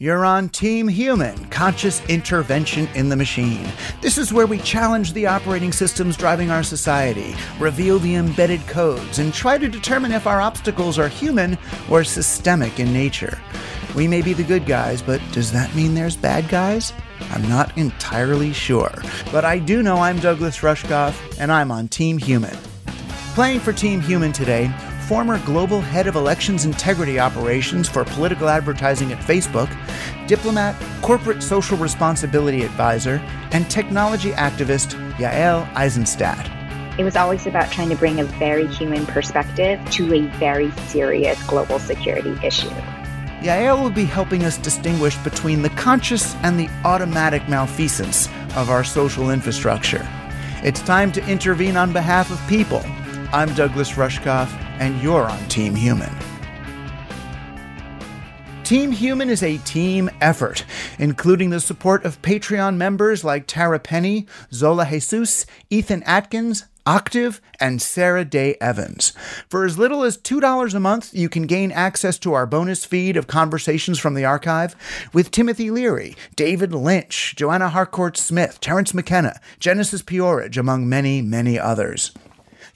You're on Team Human, conscious intervention in the machine. This is where we challenge the operating systems driving our society, reveal the embedded codes, and try to determine if our obstacles are human or systemic in nature. We may be the good guys, but does that mean there's bad guys? I'm not entirely sure. But I do know I'm Douglas Rushkoff, and I'm on Team Human. Playing for Team Human today, former global head of elections integrity operations for political advertising at Facebook, diplomat, corporate social responsibility advisor, and technology activist Yael Eisenstadt. It was always about trying to bring a very human perspective to a very serious global security issue. Yael will be helping us distinguish between the conscious and the automatic malfeasance of our social infrastructure. It's time to intervene on behalf of people. I'm Douglas Rushkoff, and you're on Team Human. Team Human is a team effort, including the support of Patreon members like Tara Penny, Zola Jesus, Ethan Atkins, Octave, and Sarah Day Evans. For as little as $2 a month, you can gain access to our bonus feed of conversations from the archive with Timothy Leary, David Lynch, Joanna Harcourt Smith, Terence McKenna, Genesis P-Orridge, among many, many others.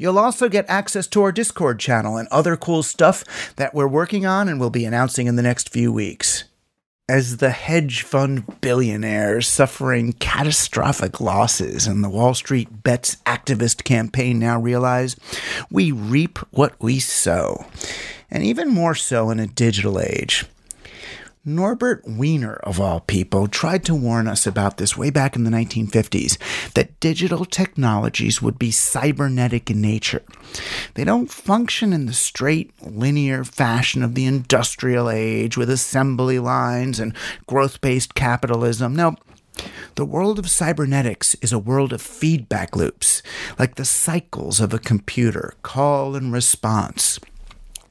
You'll also get access to our Discord channel and other cool stuff that we're working on and will be announcing in the next few weeks. As the hedge fund billionaires suffering catastrophic losses and the Wall Street Bets activist campaign now realize, we reap what we sow. And even more so in a digital age. Norbert Wiener, of all people, tried to warn us about this way back in the 1950s that digital technologies would be cybernetic in nature. They don't function in the straight, linear fashion of the industrial age with assembly lines and growth based capitalism. No. The world of cybernetics is a world of feedback loops, like the cycles of a computer, call and response.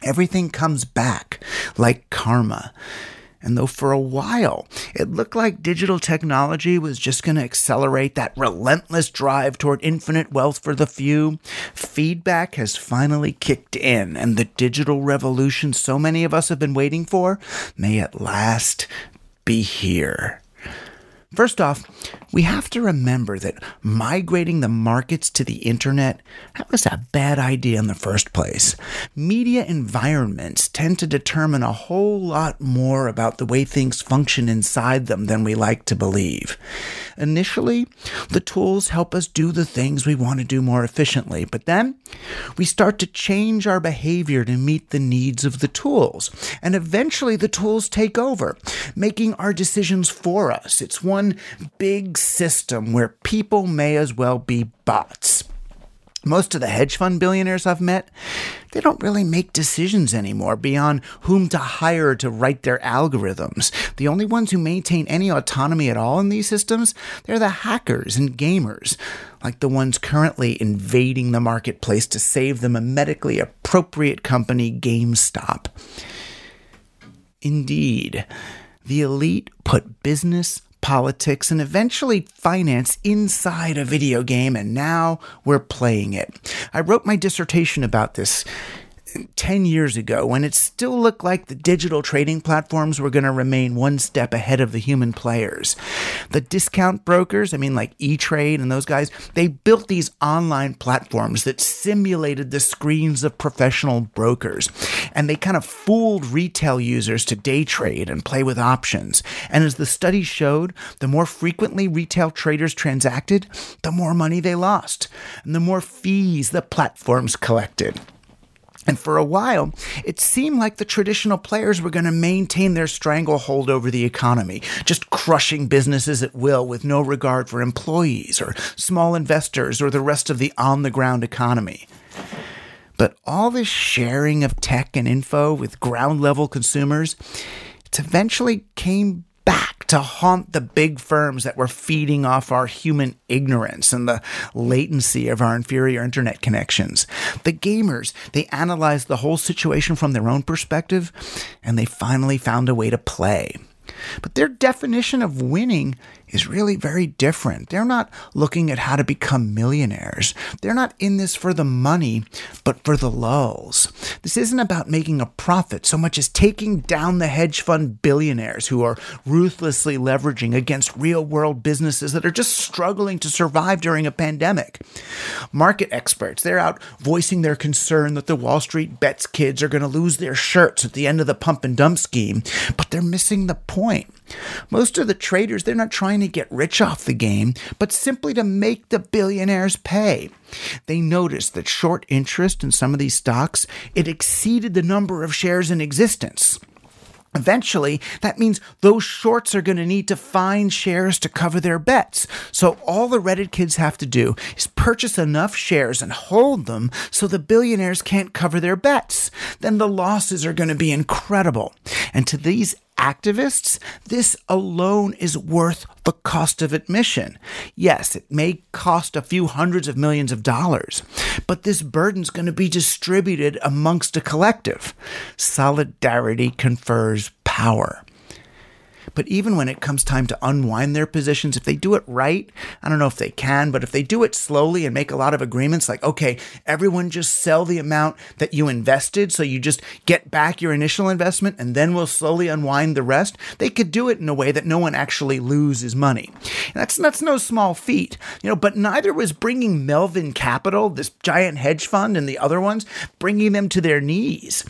Everything comes back, like karma. And though for a while it looked like digital technology was just going to accelerate that relentless drive toward infinite wealth for the few, feedback has finally kicked in, and the digital revolution so many of us have been waiting for may at last be here. First off, we have to remember that migrating the markets to the internet that was a bad idea in the first place. Media environments tend to determine a whole lot more about the way things function inside them than we like to believe. Initially, the tools help us do the things we want to do more efficiently, but then we start to change our behavior to meet the needs of the tools, and eventually the tools take over, making our decisions for us. It's one big system where people may as well be bots. Most of the hedge fund billionaires I've met, they don't really make decisions anymore beyond whom to hire to write their algorithms. The only ones who maintain any autonomy at all in these systems, they're the hackers and gamers, like the ones currently invading the marketplace to save them a medically appropriate company, GameStop. Indeed, the elite put business politics, and eventually finance inside a video game, and now we're playing it. I wrote my dissertation about this 10 years ago when it still looked like the digital trading platforms were going to remain one step ahead of the human players. The discount brokers, I mean, like E Trade and those guys, they built these online platforms that simulated the screens of professional brokers. And they kind of fooled retail users to day trade and play with options. And as the study showed, the more frequently retail traders transacted, the more money they lost, and the more fees the platforms collected. And for a while, it seemed like the traditional players were going to maintain their stranglehold over the economy, just crushing businesses at will with no regard for employees or small investors or the rest of the on the ground economy. But all this sharing of tech and info with ground level consumers, it eventually came back to haunt the big firms that were feeding off our human ignorance and the latency of our inferior internet connections. The gamers, they analyzed the whole situation from their own perspective and they finally found a way to play. But their definition of winning is really very different. They're not looking at how to become millionaires. They're not in this for the money, but for the lulz. This isn't about making a profit so much as taking down the hedge fund billionaires who are ruthlessly leveraging against real world businesses that are just struggling to survive during a pandemic. Market experts, they're out voicing their concern that the Wall Street bets kids are going to lose their shirts at the end of the pump and dump scheme, but they're missing the point. Most of the traders, they're not trying to get rich off the game, but simply to make the billionaires pay. They noticed that short interest in some of these stocks, it exceeded the number of shares in existence. Eventually, that means those shorts are going to need to find shares to cover their bets. So all the Reddit kids have to do is purchase enough shares and hold them so the billionaires can't cover their bets. Then the losses are going to be incredible. And to these activists, this alone is worth the cost of admission. Yes, it may cost a few hundreds of millions of dollars, but this burden's going to be distributed amongst a collective. Solidarity confers power. But even when it comes time to unwind their positions, if they do it right, I don't know if they can, but if they do it slowly and make a lot of agreements, like, okay, everyone just sell the amount that you invested so you just get back your initial investment and then we'll slowly unwind the rest, they could do it in a way that no one actually loses money. And that's, that's no small feat, you know, but neither was bringing Melvin Capital, this giant hedge fund, and the other ones, bringing them to their knees.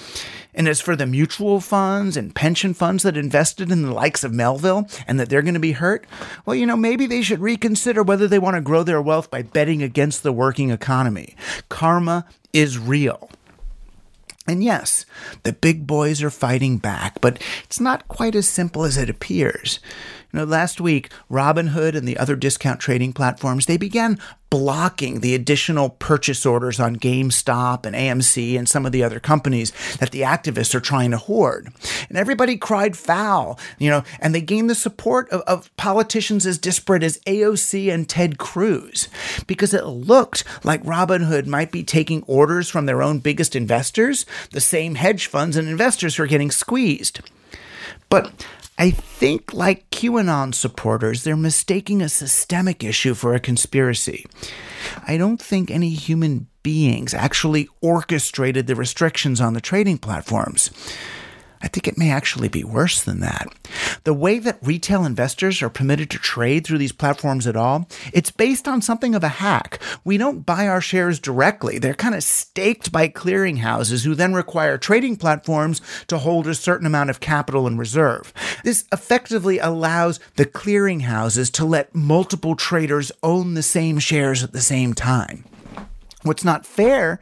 And as for the mutual funds and pension funds that invested in the likes of Melvin and that they're going to be hurt, well, you know, maybe they should reconsider whether they want to grow their wealth by betting against the working economy. Karma is real. And yes, the big boys are fighting back, but it's not quite as simple as it appears. You know, last week, Robinhood and the other discount trading platforms, they began blocking the additional purchase orders on GameStop and AMC and some of the other companies that the activists are trying to hoard. And everybody cried foul, you know, and they gained the support of, of politicians as disparate as AOC and Ted Cruz because it looked like Robinhood might be taking orders from their own biggest investors, the same hedge funds and investors who are getting squeezed. But I think, like QAnon supporters, they're mistaking a systemic issue for a conspiracy. I don't think any human beings actually orchestrated the restrictions on the trading platforms. I think it may actually be worse than that. The way that retail investors are permitted to trade through these platforms at all, it's based on something of a hack. We don't buy our shares directly. They're kind of staked by clearinghouses who then require trading platforms to hold a certain amount of capital in reserve. This effectively allows the clearinghouses to let multiple traders own the same shares at the same time. What's not fair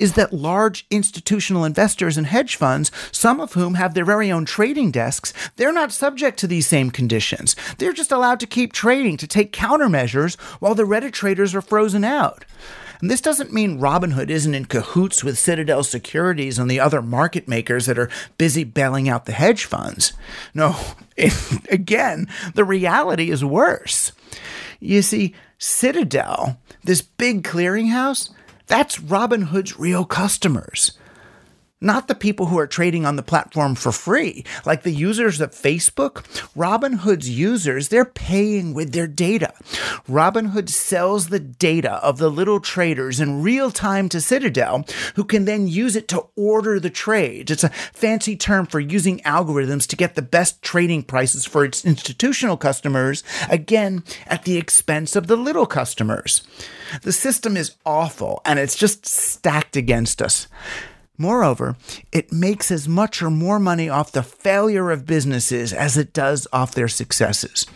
is that large institutional investors and hedge funds, some of whom have their very own trading desks, they're not subject to these same conditions. They're just allowed to keep trading to take countermeasures while the Reddit traders are frozen out. And this doesn't mean Robinhood isn't in cahoots with Citadel Securities and the other market makers that are busy bailing out the hedge funds. No, it, again, the reality is worse. You see, Citadel, this big clearinghouse, that's Robinhood's real customers not the people who are trading on the platform for free, like the users of Facebook. Robinhood's users, they're paying with their data. Robinhood sells the data of the little traders in real time to Citadel, who can then use it to order the trades. It's a fancy term for using algorithms to get the best trading prices for its institutional customers, again, at the expense of the little customers. The system is awful and it's just stacked against us. Moreover, it makes as much or more money off the failure of businesses as it does off their successes.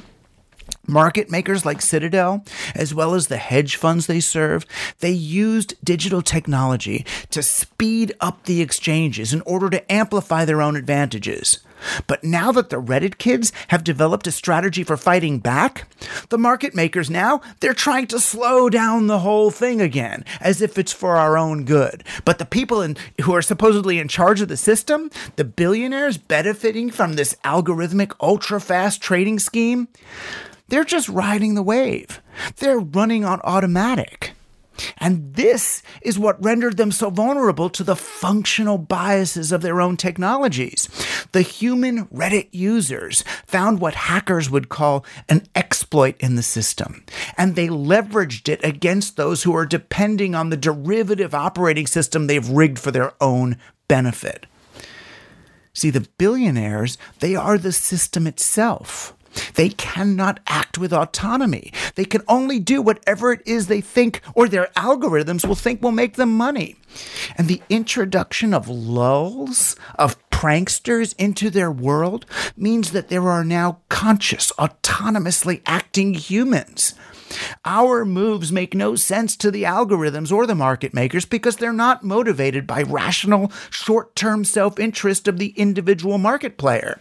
Market makers like Citadel, as well as the hedge funds they serve, they used digital technology to speed up the exchanges in order to amplify their own advantages. But now that the Reddit kids have developed a strategy for fighting back, the market makers now, they're trying to slow down the whole thing again, as if it's for our own good. But the people in, who are supposedly in charge of the system, the billionaires benefiting from this algorithmic ultra fast trading scheme, they're just riding the wave. They're running on automatic. And this is what rendered them so vulnerable to the functional biases of their own technologies. The human Reddit users found what hackers would call an exploit in the system, and they leveraged it against those who are depending on the derivative operating system they've rigged for their own benefit. See, the billionaires, they are the system itself. They cannot act with autonomy. They can only do whatever it is they think or their algorithms will think will make them money. And the introduction of lulz, of pranksters into their world means that there are now conscious, autonomously acting humans. Our moves make no sense to the algorithms or the market makers because they're not motivated by rational, short term self interest of the individual market player.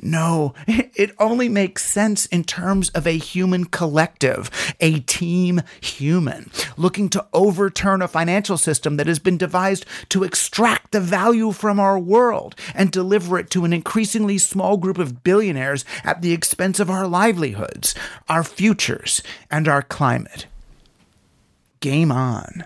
No, it only makes sense in terms of a human collective, a team human, looking to overturn a financial system that has been devised to extract the value from our world and deliver it to an increasingly small group of billionaires at the expense of our livelihoods, our futures, and our climate. Game on.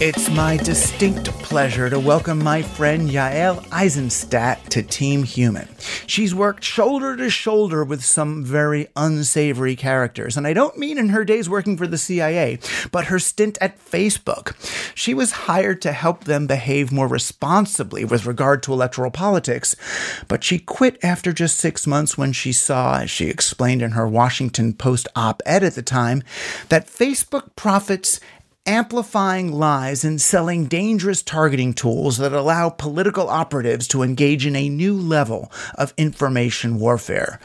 It's my distinct pleasure to welcome my friend Yael Eisenstadt to Team Human. She's worked shoulder to shoulder with some very unsavory characters, and I don't mean in her days working for the CIA, but her stint at Facebook. She was hired to help them behave more responsibly with regard to electoral politics, but she quit after just six months when she saw, as she explained in her Washington Post op ed at the time, that Facebook profits amplifying lies and selling dangerous targeting tools that allow political operatives to engage in a new level of information warfare.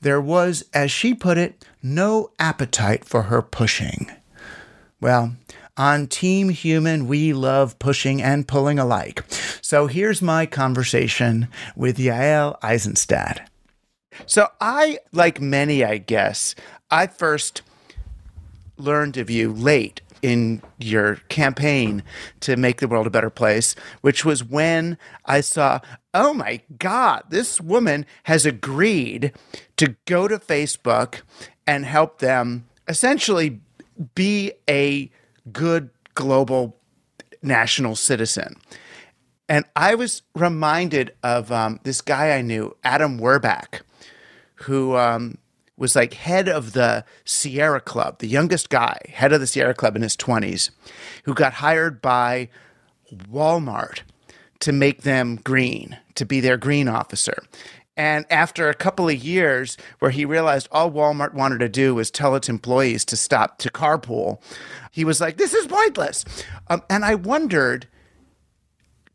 There was, as she put it, no appetite for her pushing. Well, on Team Human, we love pushing and pulling alike. So here's my conversation with Yael Eisenstadt. So I, like many, I guess, I first learned of you late in your campaign to make the world a better place, which was when I saw, oh my God, this woman has agreed to go to Facebook and help them essentially be a good global national citizen. And I was reminded of um, this guy I knew, Adam Werbach, who um, was like head of the Sierra Club, the youngest guy, head of the Sierra Club in his 20s, who got hired by Walmart to make them green, to be their green officer. And after a couple of years, where he realized all Walmart wanted to do was tell its employees to stop to carpool, he was like, This is pointless. Um, and I wondered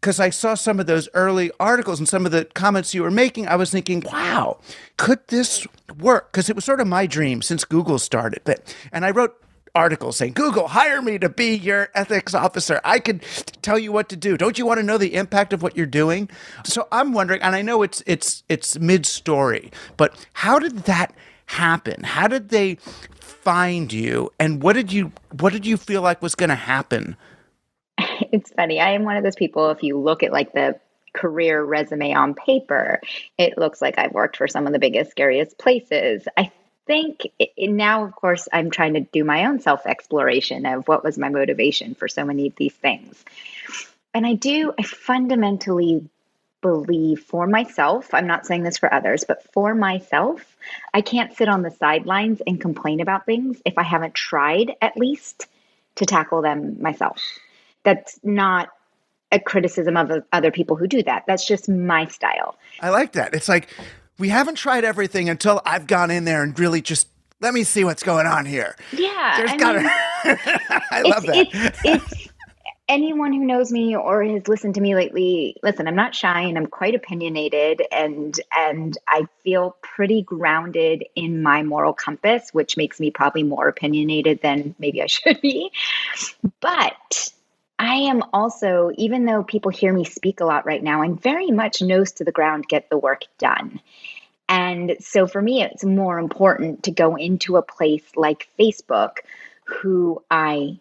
because I saw some of those early articles and some of the comments you were making, I was thinking, wow, could this work? Because it was sort of my dream since Google started. But and I wrote articles saying, Google, hire me to be your ethics officer. I could tell you what to do. Don't you want to know the impact of what you're doing? So I'm wondering, and I know it's it's it's mid story, but how did that happen? How did they find you and what did you what did you feel like was going to happen? It's funny. I am one of those people if you look at like the career resume on paper, it looks like I've worked for some of the biggest, scariest places. I think it, now, of course, I'm trying to do my own self exploration of what was my motivation for so many of these things. And I do, I fundamentally believe for myself, I'm not saying this for others, but for myself, I can't sit on the sidelines and complain about things if I haven't tried at least to tackle them myself. That's not a criticism of other people who do that. That's just my style. I like that. It's like we haven't tried everything until I've gone in there and really just let me see what's going on here. Yeah. There's I gotta mean, I love that. It's, it's anyone who knows me or has listened to me lately, listen, I'm not shy and I'm quite opinionated and and I feel pretty grounded in my moral compass, which makes me probably more opinionated than maybe I should be. But I am also, even though people hear me speak a lot right now, I'm very much nose to the ground, get the work done. And so for me, it's more important to go into a place like Facebook, who I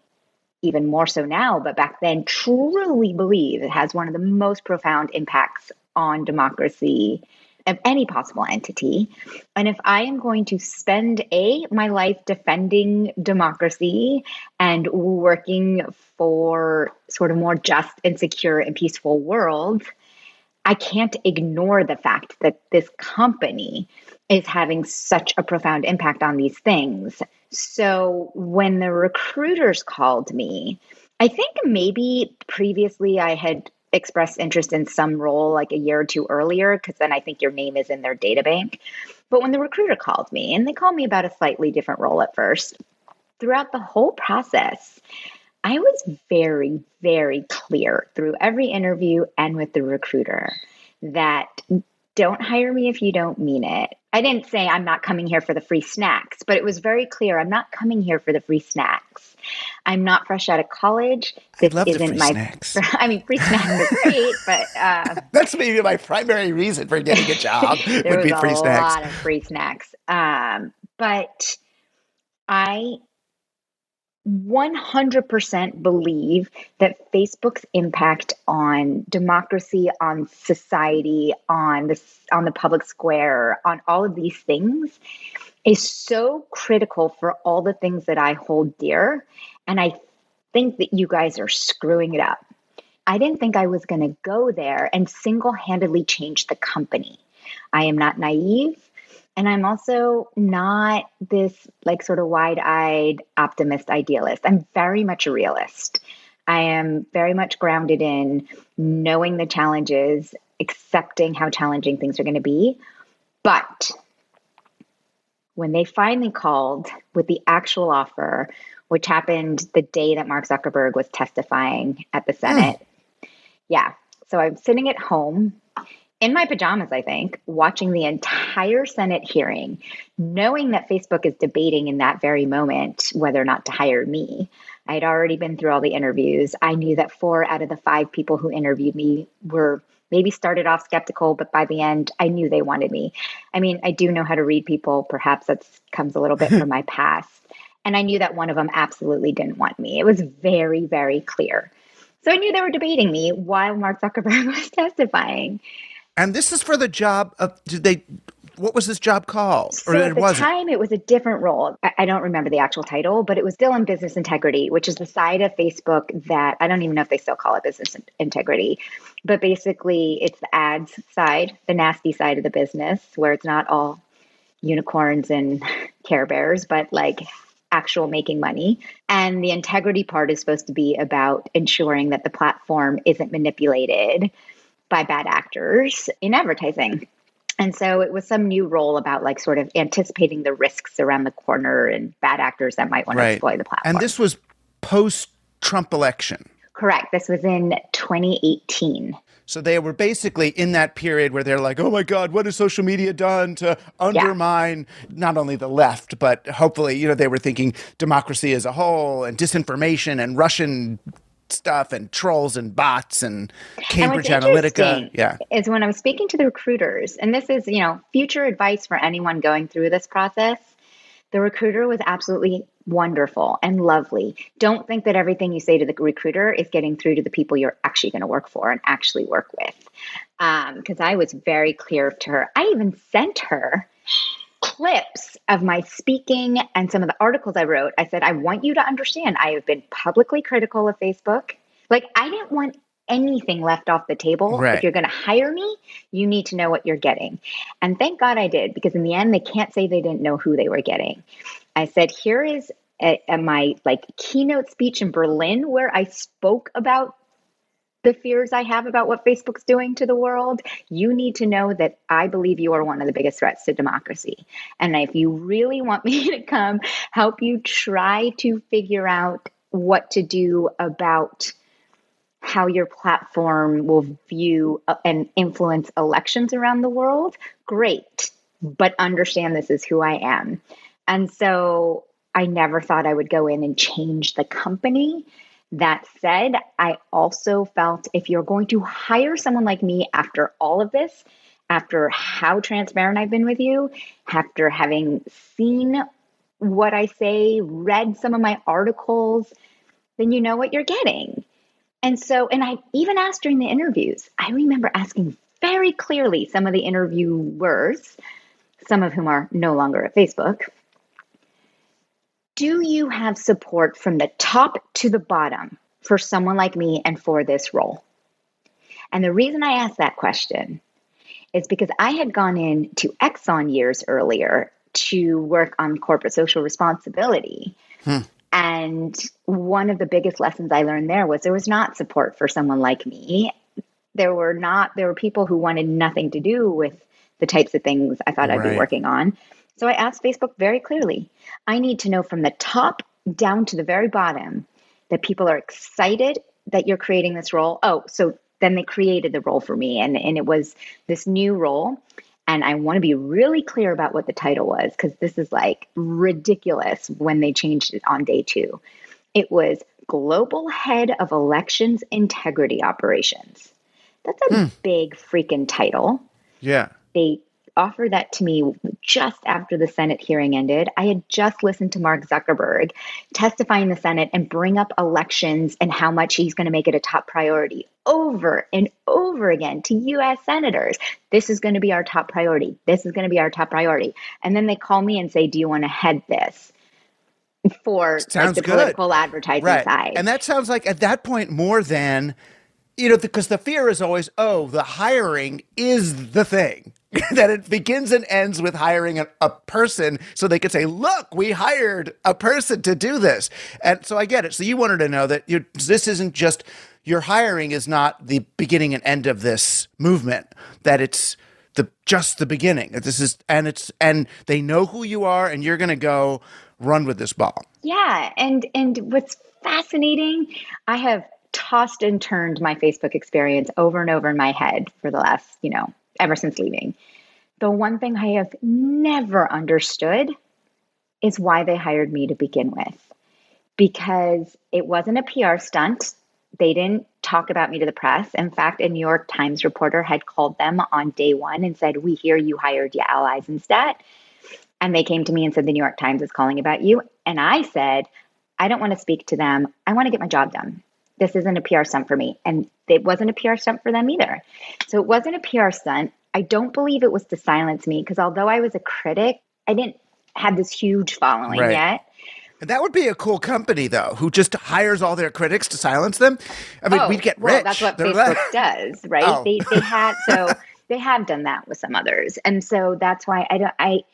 even more so now, but back then truly believe it has one of the most profound impacts on democracy of any possible entity. And if I am going to spend A, my life defending democracy and working for sort of more just and secure and peaceful world, I can't ignore the fact that this company is having such a profound impact on these things. So when the recruiters called me, I think maybe previously I had expressed interest in some role like a year or two earlier, because then I think your name is in their data bank. But when the recruiter called me, and they called me about a slightly different role at first, throughout the whole process, I was very, very clear through every interview and with the recruiter that don't hire me if you don't mean it. I didn't say I'm not coming here for the free snacks, but it was very clear I'm not coming here for the free snacks. I'm not fresh out of college. This isn't my. Snacks. I mean, free snacks are great, but uh, that's maybe my primary reason for getting a job would be free snacks. A lot of free snacks, um, but I 100% believe that Facebook's impact on democracy, on society, on the on the public square, on all of these things is so critical for all the things that I hold dear and I think that you guys are screwing it up. I didn't think I was going to go there and single-handedly change the company. I am not naive. And I'm also not this like sort of wide eyed optimist idealist. I'm very much a realist. I am very much grounded in knowing the challenges, accepting how challenging things are going to be. But when they finally called with the actual offer, which happened the day that Mark Zuckerberg was testifying at the Senate, mm. yeah. So I'm sitting at home in my pajamas, I think, watching the entire Senate hearing, knowing that Facebook is debating in that very moment whether or not to hire me. I had already been through all the interviews. I knew that four out of the five people who interviewed me were maybe started off skeptical, but by the end, I knew they wanted me. I mean, I do know how to read people. Perhaps that comes a little bit from my past. And I knew that one of them absolutely didn't want me. It was very, very clear. So I knew they were debating me while Mark Zuckerberg was testifying. And this is for the job of did they what was this job called? So or at the wasn't? time, it was a different role. I, I, don't remember the actual title, but it was still in business integrity, which is the side of Facebook that I don't even know if they still call it business integrity. But basically, it's the ads side, the nasty side of the business, where it's not all unicorns and care bears, but like actual making money. And the integrity part is supposed to be about ensuring that the platform isn't manipulated by bad actors in advertising. And so it was some new role about like sort of anticipating the risks around the corner and bad actors that might want right. to exploit the platform. And this was post Trump election. Correct. This was in 2018. So they were basically in that period where they're like, oh my God, what has social media done to undermine not only the left, but hopefully, you know, they were thinking democracy as a whole and disinformation and Russian stuff and trolls and bots and Cambridge and Analytica. Yeah. Is when I'm speaking to the recruiters, and this is, you know, future advice for anyone going through this process. The recruiter was absolutely wonderful and lovely. Don't think that everything you say to the recruiter is getting through to the people you're actually going to work for and actually work with. Because um, I was very clear to her. I even sent her clips of my speaking and some of the articles I wrote. I said, I want you to understand, I have been publicly critical of Facebook. Like, I didn't want anything left off the table. Right. If you're going to hire me, you need to know what you're getting. And thank God I did, because in the end, they can't say they didn't know who they were getting. I said, here is a, a, my like keynote speech in Berlin where I spoke about the fears I have about what Facebook's doing to the world, you need to know that I believe you are one of the biggest threats to democracy. And if you really want me to come help you try to figure out what to do about how your platform will view uh, and influence elections around the world, great. But understand this is who I am. And so I never thought I would go in and change the company. That said, I also felt if you're going to hire someone like me after all of this, after how transparent I've been with you, after having seen what I say, read some of my articles, then you know what you're getting. And so, and I even asked during the interviews, I remember asking very clearly some of the interviewers, some of whom are no longer at Facebook, do you have support from the top to the bottom for someone like me and for this role? And the reason I asked that question is because I had gone in to Exxon years earlier to work on corporate social responsibility. Hmm. And one of the biggest lessons I learned there was there was not support for someone like me. There were not there were people who wanted nothing to do with the types of things I thought right. I'd be working on. So I asked Facebook very clearly I need to know from the top down to the very bottom that people are excited that you're creating this role. Oh, so then they created the role for me, and, and it was this new role. And I want to be really clear about what the title was because this is like ridiculous when they changed it on day two. It was Global Head of Elections Integrity Operations. That's a mm. big freaking title. Yeah. They offered that to me just after the Senate hearing ended. I had just listened to Mark Zuckerberg testify in the Senate and bring up elections and how much he's going to make it a top priority over and over again to US senators. This is going to be our top priority. This is going to be our top priority. And then they call me and say, Do you want to head this? For like, the good. political advertising right. side. And that sounds like at that point more than you know, because the fear is always, oh, the hiring is the thing. that it begins and ends with hiring a, a, person so they could say, look, we hired a person to do this. And so I get it. So you wanted to know that you, this isn't just your hiring is not the beginning and end of this movement, that it's the just the beginning. That this is and it's and they know who you are and you're gonna go run with this ball. Yeah. And and what's fascinating, I have tossed and turned my Facebook experience over and over in my head for the last, you know, ever since leaving. The one thing I have never understood is why they hired me to begin with. Because it wasn't a PR stunt. They didn't talk about me to the press. In fact, a New York Times reporter had called them on day one and said, We hear you hired Yael Eisenstadt. And they came to me and said, The New York Times is calling about you. And I said, I don't want to speak to them. I want to get my job done this isn't a PR stunt for me. And it wasn't a PR stunt for them either. So it wasn't a PR stunt. I don't believe it was to silence me because although I was a critic, I didn't have this huge following right. yet. That would be a cool company, though, who just hires all their critics to silence them. I mean, oh, we'd get well, rich. That's what They're Facebook like... does, right? Oh. They they had so they have done that with some others, and so that's why I don't. I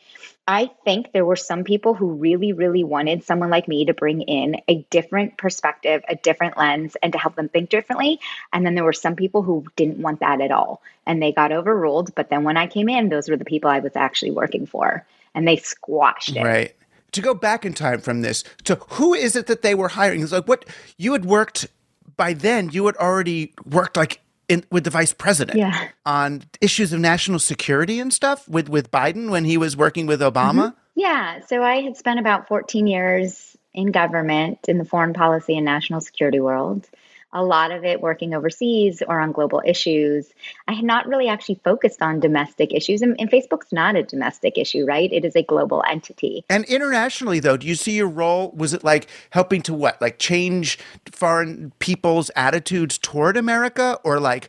I think there were some people who really, really wanted someone like me to bring in a different perspective, a different lens, and to help them think differently. And then there were some people who didn't want that at all. And they got overruled. But then when I came in, those were the people I was actually working for. And they squashed it. Right. To go back in time from this, to who is it that they were hiring? It's like what you had worked by then, you had already worked like in, with the vice president Yeah. on issues of national security and stuff with with Biden when he was working with mm-hmm. Obama. Yeah. So I had spent about 14 years in government in the foreign policy and national security world. A lot of it working overseas or on global issues. I had not really actually focused on domestic issues. And, and Facebook's not a domestic issue, right? It is a global entity. And internationally, though, do you see your role? Was it like helping to what, like change foreign people's attitudes toward America, or like,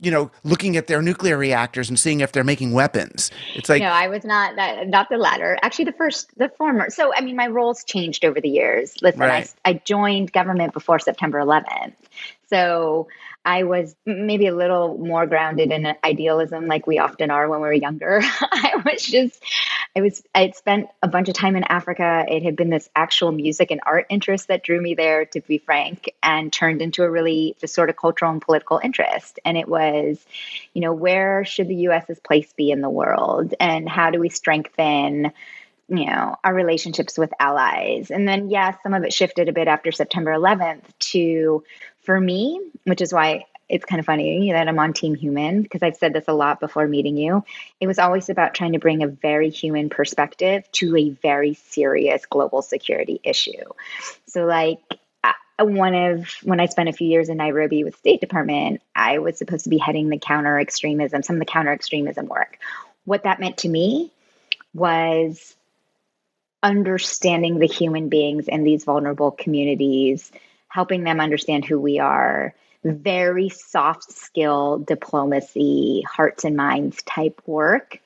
you know, looking at their nuclear reactors and seeing if they're making weapons? It's like no, I was not that, not the latter. Actually, the first, the former. So, I mean, my roles changed over the years. Listen, Right. I, I joined government before September 11th. So I was maybe a little more grounded in idealism, like we often are when we're younger. I was just, I was, I had spent a bunch of time in Africa. It had been this actual music and art interest that drew me there, to be frank, and turned into a really just sort of cultural and political interest. And it was, you know, where should the US's place be in the world? And how do we strengthen? You know our relationships with allies. And then yes some of it shifted a bit after september 11th to for me which is why it's kind of funny that i'm on team human because i've said this a lot before meeting you. It was always about trying to bring a very human perspective to a very serious global security issue. So like uh, one of when I spent a few years in Nairobi with State Department, I was supposed to be heading the counter extremism, some of the counter extremism work. What that meant to me was understanding the human beings in these vulnerable communities, helping them understand who we are, very soft skill diplomacy, hearts and minds type work.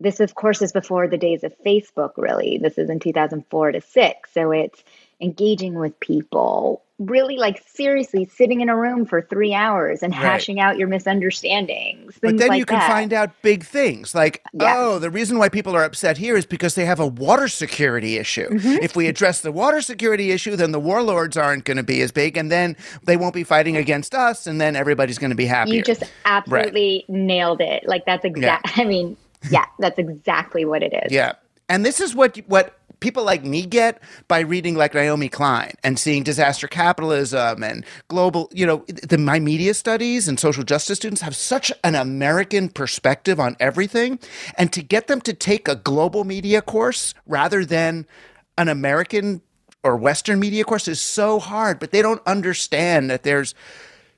This, of course, is before the days of Facebook, really. This is in 2004 to six. So it's engaging with people, really like seriously sitting in a room for three hours and Right. hashing out your misunderstandings. But then like you can that. find out big things like, Yeah. oh, the reason why people are upset here is because they have a water security issue. Mm-hmm. If we address the water security issue, then the warlords aren't going to be as big, and then they won't be fighting against us, and then everybody's going to be happy. You just absolutely nailed it. Like that's exact. I mean, yeah, that's exactly what it is. Yeah. And this is what what people like me get by reading like Naomi Klein and seeing disaster capitalism and global, you know, the my media studies and social justice students have such an American perspective on everything. And to get them to take a global media course rather than an American or western media course is so hard, but they don't understand that there's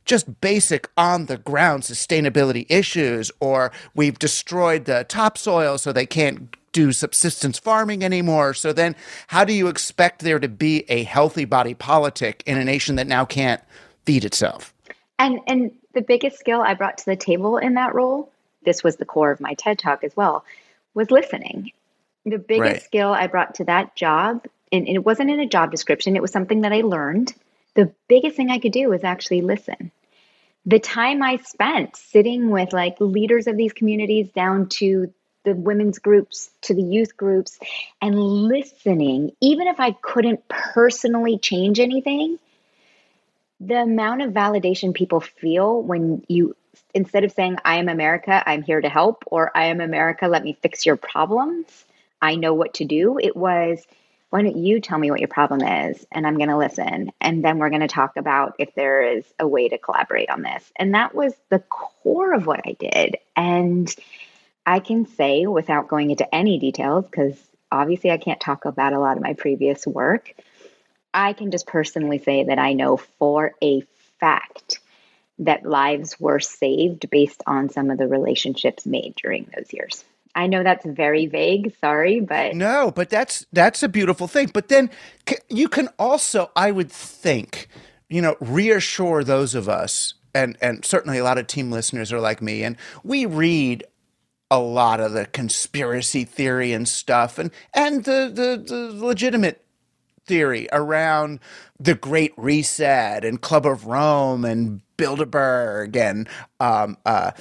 just basic on the ground sustainability issues, or we've destroyed the topsoil so they can't do subsistence farming anymore. So then, how do you expect there to be a healthy body politic in a nation that now can't feed itself? And and the biggest skill I brought to the table in that role, this was the core of my TED talk as well, was listening. The biggest Right. skill I brought to that job, and, and it wasn't in a job description, it was something that I learned. The biggest thing I could do was actually listen. The time I spent sitting with like leaders of these communities down to the women's groups to the youth groups and listening, even if I couldn't personally change anything, the amount of validation people feel when you instead of saying i am america i'm here to help or i am america let me fix your problems i know what to do it was why don't you tell me what your problem is and i'm going to listen and then we're going to talk about if there is a way to collaborate on this. And that was the core of what i did. And i can say without going into any details because obviously i can't talk about a lot of my previous work I can just personally say that I know for a fact that lives were saved based on some of the relationships made during those years. I know that's very vague, sorry, but No, but that's that's a beautiful thing. But then you can also, I would think, you know, reassure those of us, and and certainly a lot of team listeners are like me, and we read a lot of the conspiracy theory and stuff, and and the the, the legitimate theory around the Great Reset and Club of Rome and Bilderberg and um, uh,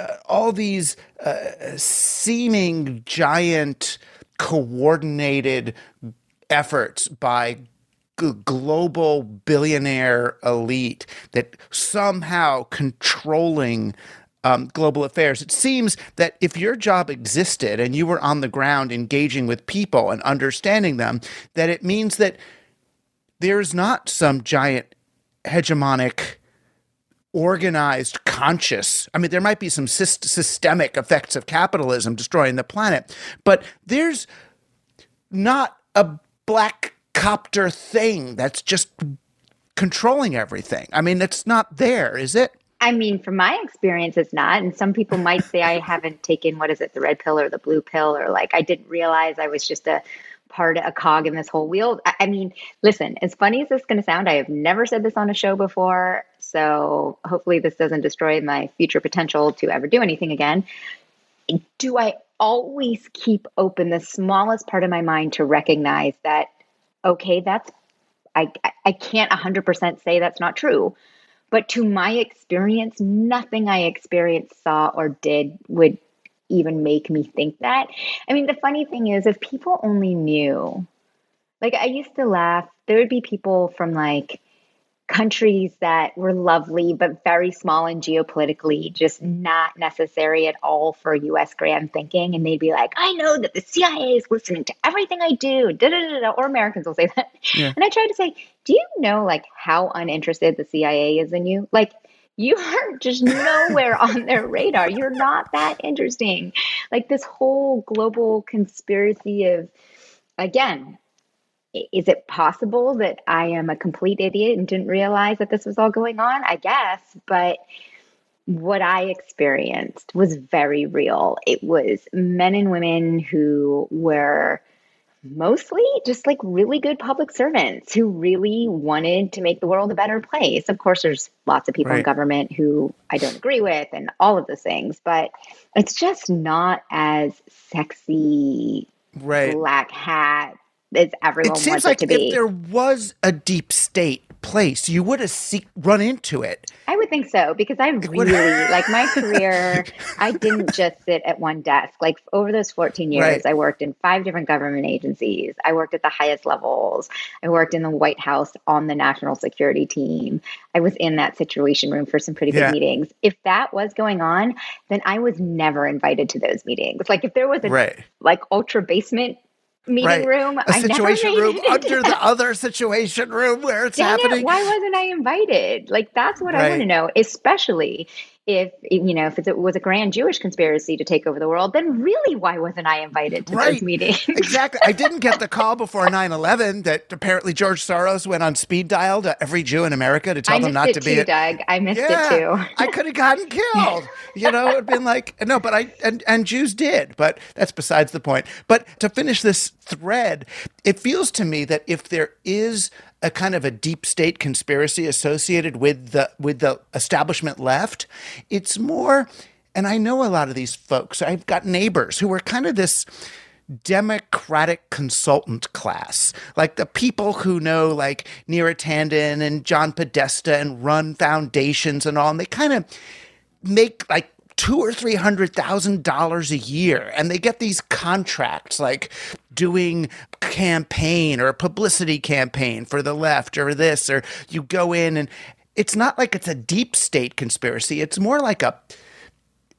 uh, all these uh, seeming giant coordinated efforts by g- global billionaire elite that somehow controlling um, global affairs. It seems that if your job existed and you were on the ground engaging with people and understanding them, that it means that there's not some giant hegemonic organized, conscious. I mean, there might be some syst- systemic effects of capitalism destroying the planet, but there's not a black copter thing that's just controlling everything. I mean, it's not there, is it? I mean, from my experience, it's not. And some people might say I haven't taken what is it, the red pill or the blue pill, or like I didn't realize I was just a part, a cog in this whole wheel. I, I mean, listen, as funny as this is going to sound, I have never said this on a show before. So hopefully, this doesn't destroy my future potential to ever do anything again. Do I always keep open the smallest part of my mind to recognize that, okay, that's, I, I can't 100% say that's not true but to my experience, nothing I experienced, saw, or did would even make me think that. I mean, the funny thing is, if people only knew, like, I used to laugh, there would be people from like, countries that were lovely but very small and geopolitically just not necessary at all for US grand thinking. And they'd be like I know that the CIA is listening to everything I do. Da, da, da, or Americans will say that. Yeah. and I try to say do you know like how uninterested the CIA is in you? Like you are just nowhere on their radar. You're not that interesting. Like this whole global conspiracy of again is it possible that I am a complete idiot and didn't realize that this was all going on? I guess, but what I experienced was very real. It was men and women who were mostly just like really good public servants who really wanted to make the world a better place. Of course, there's lots of people right. in government who I don't agree with and all of those things, but it's just not as sexy, right. black hat everyone it seems like it if there was a deep state place, you would have see- run into it. I would think so because I really like my career. I didn't just sit at one desk. Like over those 14 years, right. I worked in five different government agencies. I worked at the highest levels. I worked in the White House on the national security team. I was in that situation room for some pretty big yeah. meetings. If that was going on, then I was never invited to those meetings. Like if there was a right. like ultra basement meeting right. room. A situation room under the other situation room where it's Dang happening. It, why wasn't I invited? Like that's what right. I want to know, especially if you know if it was a grand Jewish conspiracy to take over the world, then really why wasn't I invited to right. those meetings? exactly. I didn't get the call before 9-11 that apparently George Soros went on speed dial to every Jew in America to tell them not to too, be. Doug. I missed yeah, it too. I could have gotten killed. You know, it'd been like no, but I and and Jews did, but that's besides the point. But to finish this thread, it feels to me that if there is a kind of a deep state conspiracy associated with the with the establishment left. It's more and I know a lot of these folks. I've got neighbors who are kind of this democratic consultant class, like the people who know like Neera Tanden and John Podesta and run foundations and all, and they kind of make like two or three hundred thousand dollars a year, and they get these contracts like doing campaign or a publicity campaign for the left or this, or you go in and it's not like it's a deep state conspiracy. It's more like a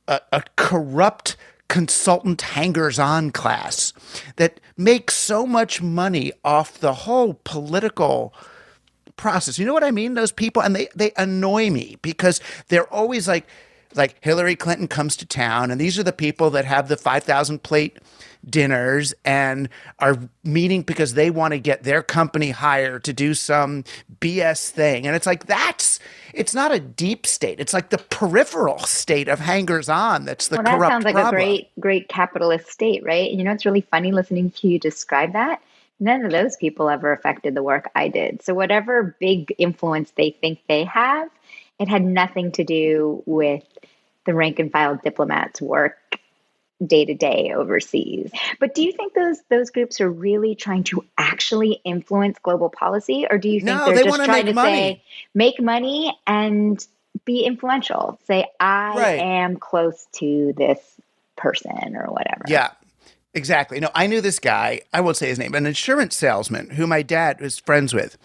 a, a corrupt consultant hangers on class that makes so much money off the whole political process. You know what I mean? Those people, and they, they annoy me because they're always like, like Hillary Clinton comes to town, and these are the people that have the 5,000 plate dinners and are meeting because they want to get their company hired to do some BS thing. And it's like, that's, it's not a deep state. It's like the peripheral state of hangers on that's the well, that sounds like problem. a great, great capitalist state, right? And You know, it's really funny listening to you describe that. None of those people ever affected the work I did. So, whatever big influence they think they have, it had nothing to do with the rank and file diplomats' work day to day overseas. But do you think those those groups are really trying to actually influence global policy, or do you think no, they're they just trying to money. say make money and be influential? Say I right. am close to this person or whatever. Yeah. Exactly. No, I knew this guy, I won't say his name, an insurance salesman who my dad was friends with.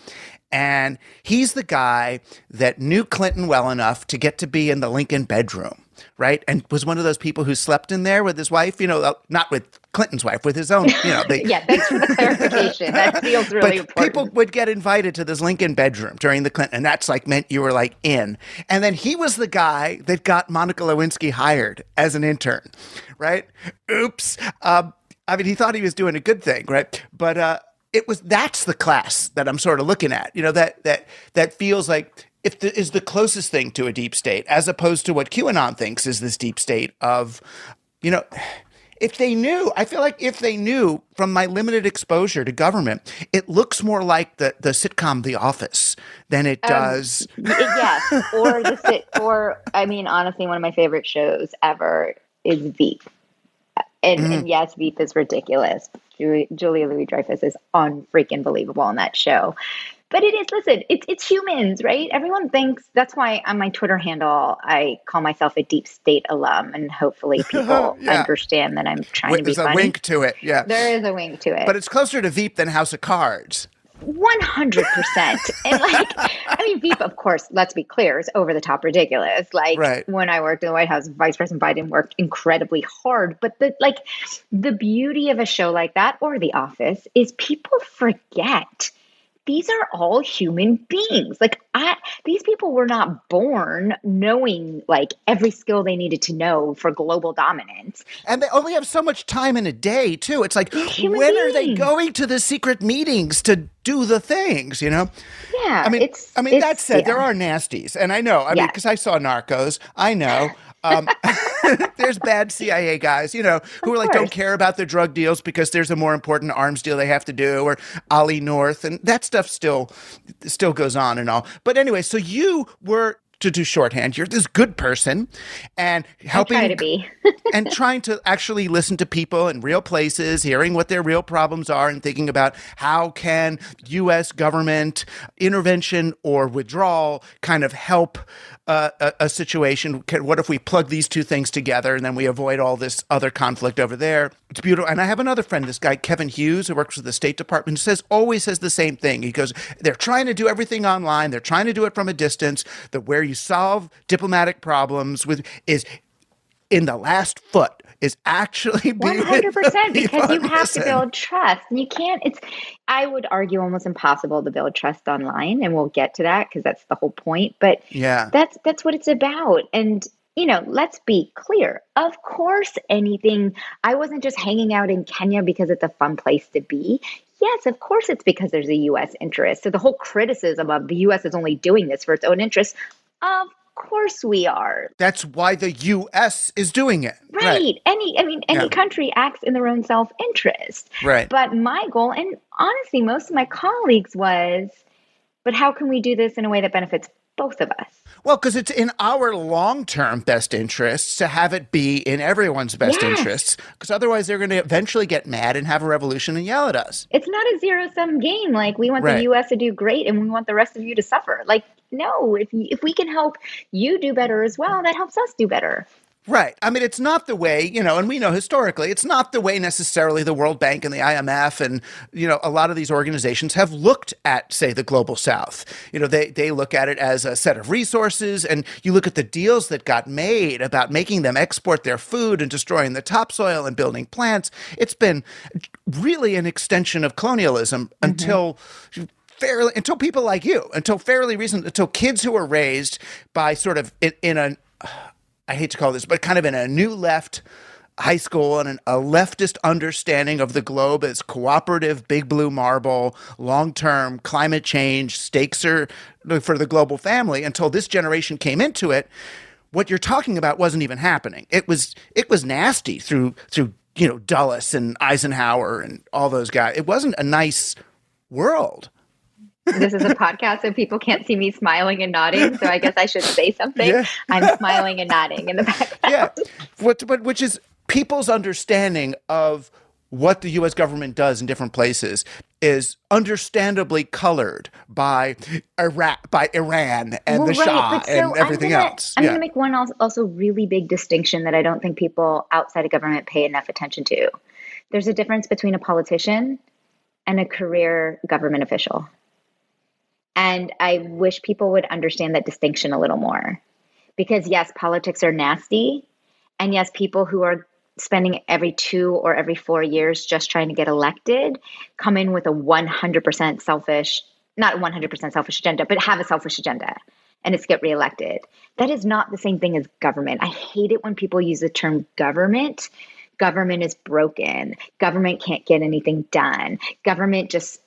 And he's the guy that knew Clinton well enough to get to be in the Lincoln bedroom right? And was one of those people who slept in there with his wife, you know, uh, not with Clinton's wife, with his own, you know. They, yeah, thanks for the clarification. That feels really but important. people would get invited to this Lincoln bedroom during the Clinton, and that's like meant you were like in. And then he was the guy that got Monica Lewinsky hired as an intern, right? Oops. Um, I mean, he thought he was doing a good thing, right? But uh, it was that's the class that I'm sort of looking at. You know, that that that feels like if the, is the closest thing to a deep state, as opposed to what QAnon thinks is this deep state of, you know, if they knew, I feel like if they knew from my limited exposure to government, it looks more like the, the sitcom The Office than it does. Um, yes, or the sit, or I mean, honestly, one of my favorite shows ever is Veep. And, Mm-hmm. and yes, Veep is ridiculous. Julia, Julia Louis Dreyfus is unfreaking believable in that show. But it is, listen, it's it's humans, right? Everyone thinks that's why on my Twitter handle I call myself a deep state alum, and hopefully people Yeah. understand that I'm trying to be There's a funny. wink to it, yeah. There is a wink to it. but it's closer to Veep than House of Cards. One hundred percent, and like, I mean, Veep, of course. Let's be clear, is over the top ridiculous. Like Right. when I worked in the White House, Vice President Biden worked incredibly hard. But the like, the beauty of a show like that or The Office is people forget these are all human beings. Like I, these people were not born knowing like every skill they needed to know for global dominance. And they only have so much time in a day, too. It's like, human when are they going to the secret meetings to do the things, you know? Yeah, I mean, it's. I mean, that said, yeah. there are nasties, and I know. I mean, because I saw Narcos, I know. Um, there's bad CIA guys, you know, who are like don't care about the drug deals because there's a more important arms deal they have to do, or Ollie North, and that stuff still still goes on and all. But anyway, so you were to do shorthand. You're this good person, and helping try to be. and trying to actually listen to people in real places, hearing what their real problems are, and thinking about how can U.S. government intervention or withdrawal kind of help uh, a, a situation. Can, what if we plug these two things together and then we avoid all this other conflict over there? It's beautiful. And I have another friend, this guy Kevin Hughes, who works with the State Department, says always says the same thing. He goes, they're trying to do everything online. They're trying to do it from a distance. That where you solve diplomatic problems with is in the last foot is actually hundred percent, because you have to build trust, and you can't. It's, I would argue, almost impossible to build trust online, and we'll get to that because that's the whole point. But Yeah. that's that's what it's about, and you know, let's be clear. Of course, anything. I wasn't just hanging out in Kenya because it's a fun place to be. Yes, of course, it's because there's a U.S. interest. So the whole criticism of the U.S. is only doing this for its own interests. Of course, we are. That's why the U.S. is doing it. Right. Any, I mean, any Yeah. country acts in their own self interest. Right. But my goal, and honestly, most of my colleagues was, but how can we do this in a way that benefits both of us? Well, because it's in our long term best interests to have it be in everyone's best Yes. interests. Because otherwise, they're going to eventually get mad and have a revolution and yell at us. It's not a zero sum game. Like we want Right. the U.S. to do great, and we want the rest of you to suffer. Like no, if if we can help you do better as well, that helps us do better. Right. I mean, it's not the way, you know, and we know historically, it's not the way necessarily the World Bank and the IMF and, you know, a lot of these organizations have looked at, say, the global south. You know, they, they look at it as a set of resources, and you look at the deals that got made about making them export their food and destroying the topsoil and building plants. It's been really an extension of colonialism mm-hmm. until fairly until people like you until fairly recent until kids who were raised by sort of in, in a I hate to call this, but kind of in a new left high school and an, a leftist understanding of the globe as cooperative, big blue marble, long term climate change, stakes are for the global family until this generation came into it. What you're talking about wasn't even happening. It was it was nasty through through you know Dulles and Eisenhower and all those guys. It wasn't a nice world. This is a podcast, so people can't see me smiling and nodding. So I guess I should say something. Yeah. I'm smiling and nodding in the background. yeah, what, but which is people's understanding of what the U.S. government does in different places is understandably colored by Iraq, by Iran, and Well, the right, Shah, so and everything I'm gonna, else. I'm yeah. going to make one also really big distinction that I don't think people outside of government pay enough attention to. There's a difference between a politician and a career government official. And I wish people would understand that distinction a little more. Because yes, politics are nasty. And yes, people who are spending every two or every four years just trying to get elected come in with a 100% selfish, not 100% selfish agenda, but have a selfish agenda and it's get reelected. That is not the same thing as government. I hate it when people use the term government. Government is broken. Government can't get anything done. Government just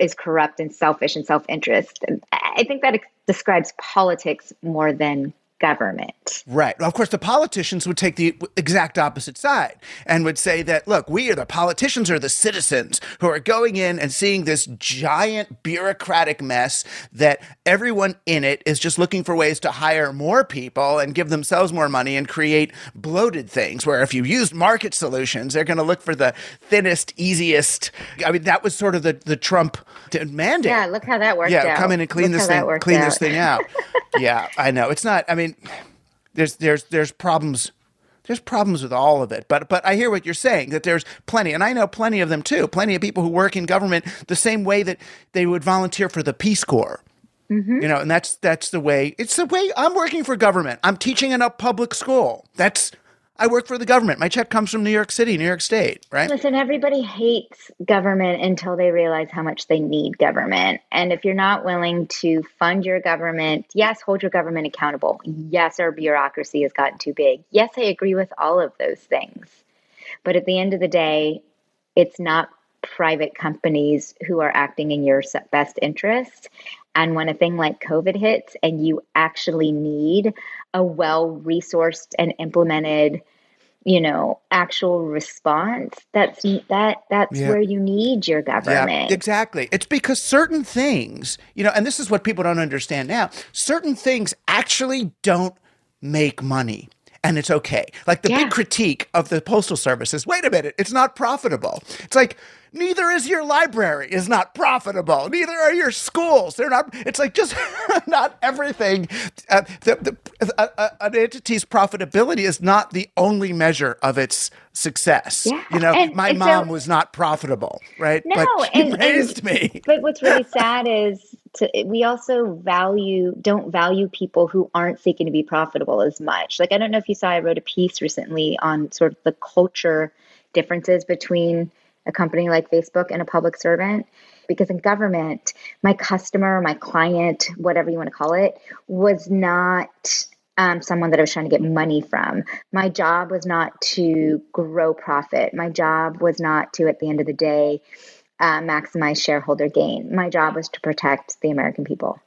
is corrupt and selfish and self interest. I think that describes politics more than government. Right. Well, of course, the politicians would take the exact opposite side and would say that, look, we are the politicians are the citizens who are going in and seeing this giant bureaucratic mess that everyone in it is just looking for ways to hire more people and give themselves more money and create bloated things. Where if you used market solutions, they're going to look for the thinnest, easiest. I mean, that was sort of the, the Trump mandate. Yeah, look how that worked yeah, out. come in and clean look this thing, clean out. this thing out. yeah, I know. It's not. I mean, there's there's there's problems. There's problems with all of it, but but I hear what you're saying that there's plenty, and I know plenty of them too. Plenty of people who work in government the same way that they would volunteer for the Peace Corps. Mm-hmm. You know, and that's that's the way. It's the way I'm working for government. I'm teaching in a public school. That's I work for the government. My check comes from New York City, New York State, right? Listen, everybody hates government until they realize how much they need government. And if you're not willing to fund your government, yes, hold your government accountable. Yes, our bureaucracy has gotten too big. Yes, I agree with all of those things. But at the end of the day, it's not private companies who are acting in your best interest. And when a thing like COVID hits and you actually need a well resourced and implemented you know actual response that's that that's yeah. where you need your government. yeah, exactly. It's because certain things you know and this is what people don't understand now certain things actually don't make money and it's okay. Like the yeah. big critique of the postal service is wait a minute it's not profitable. It's like neither is your library is not profitable. Neither are your schools. They're not it's like just not everything uh, the, the, uh, uh, an entity's profitability is not the only measure of its success. Yeah. you know and, my and mom so, was not profitable right? No but she and, raised me. but what's really sad is to, we also value don't value people who aren't seeking to be profitable as much like i don't know if you saw i wrote a piece recently on sort of the culture differences between a company like Facebook and a public servant. Because in government, my customer, my client, whatever you want to call it, was not um, someone that I was trying to get money from. My job was not to grow profit. My job was not to, at the end of the day, uh, maximize shareholder gain. My job was to protect the American people.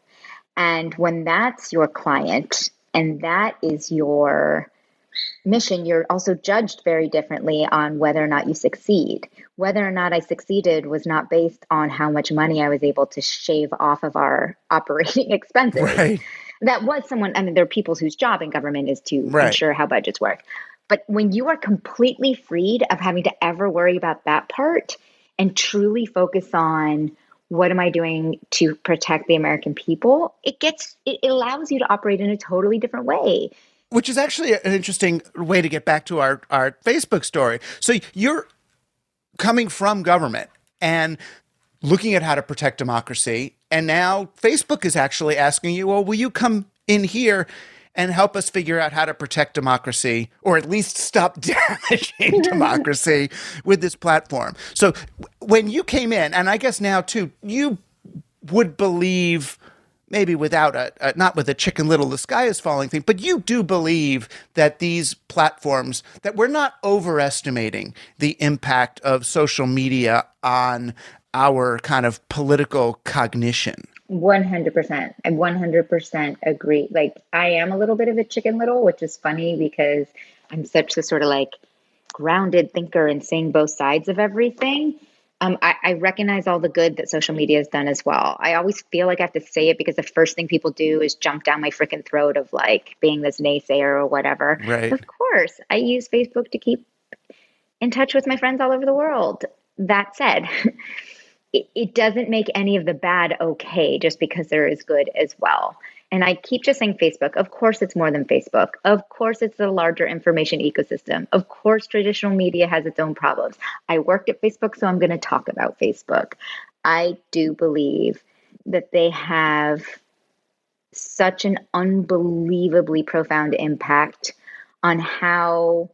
And when that's your client and that is your mission, you're also judged very differently on whether or not you succeed. Whether or not I succeeded was not based on how much money I was able to shave off of our operating expenses. Right. That was someone, I mean, there are people whose job in government is to right. ensure how budgets work. But when you are completely freed of having to ever worry about that part and truly focus on what am I doing to protect the American people, it gets, it allows you to operate in a totally different way which is actually an interesting way to get back to our, our Facebook story. So you're coming from government and looking at how to protect democracy. And now Facebook is actually asking you, well, will you come in here and help us figure out how to protect democracy or at least stop damaging democracy with this platform? So when you came in, and I guess now too, you would believe maybe without a, a, not with a chicken little the sky is falling thing but you do believe that these platforms that we're not overestimating the impact of social media on our kind of political cognition 100% i 100% agree like i am a little bit of a chicken little which is funny because i'm such a sort of like grounded thinker and seeing both sides of everything um, I, I, recognize all the good that social media has done as well. I always feel like I have to say it because the first thing people do is jump down my freaking throat of like being this naysayer or whatever. Right. Of course, I use Facebook to keep in touch with my friends all over the world. That said, it, it doesn't make any of the bad okay just because there is good as well. And I keep just saying Facebook. Of course, it's more than Facebook. Of course, it's a larger information ecosystem. Of course, traditional media has its own problems. I worked at Facebook, so I'm going to talk about Facebook. I do believe that they have such an unbelievably profound impact on how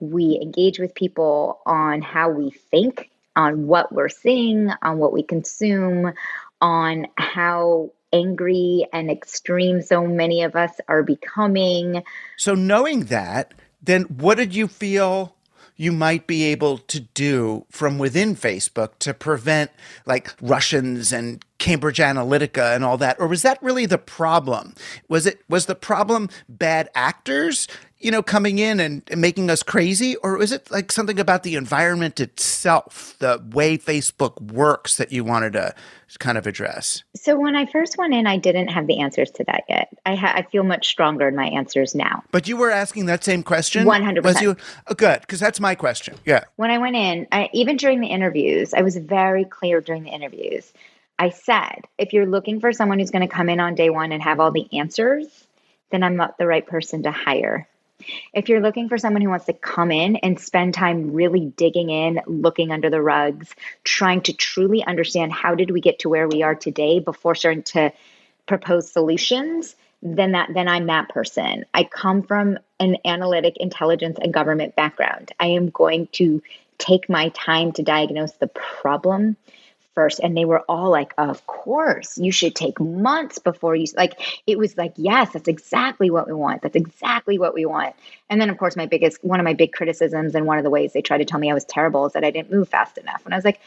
we engage with people, on how we think, on what we're seeing, on what we consume, on how angry and extreme so many of us are becoming. So, knowing that, then what did you feel you might be able to do from within Facebook to prevent like Russians and Cambridge Analytica and all that? Or was that really the problem? Was it was the problem bad actors, you know, coming in and, and making us crazy? Or was it like something about the environment itself, the way Facebook works that you wanted to kind of address? So when I first went in, I didn't have the answers to that yet. I, ha- I feel much stronger in my answers now. But you were asking that same question? 100%. Was you? Oh, good, because that's my question. Yeah. When I went in, I, even during the interviews, I was very clear during the interviews. I said, if you're looking for someone who's going to come in on day one and have all the answers, then I'm not the right person to hire. If you're looking for someone who wants to come in and spend time really digging in, looking under the rugs, trying to truly understand how did we get to where we are today before starting to propose solutions, then that then I'm that person. I come from an analytic intelligence and government background. I am going to take my time to diagnose the problem first. And they were all like of course you should take months before you like it was like yes that's exactly what we want. That's exactly what we want. And then of course my biggest one of my big criticisms and one of the ways they tried to tell me i was terrible is that i didn't move fast enough. And i was like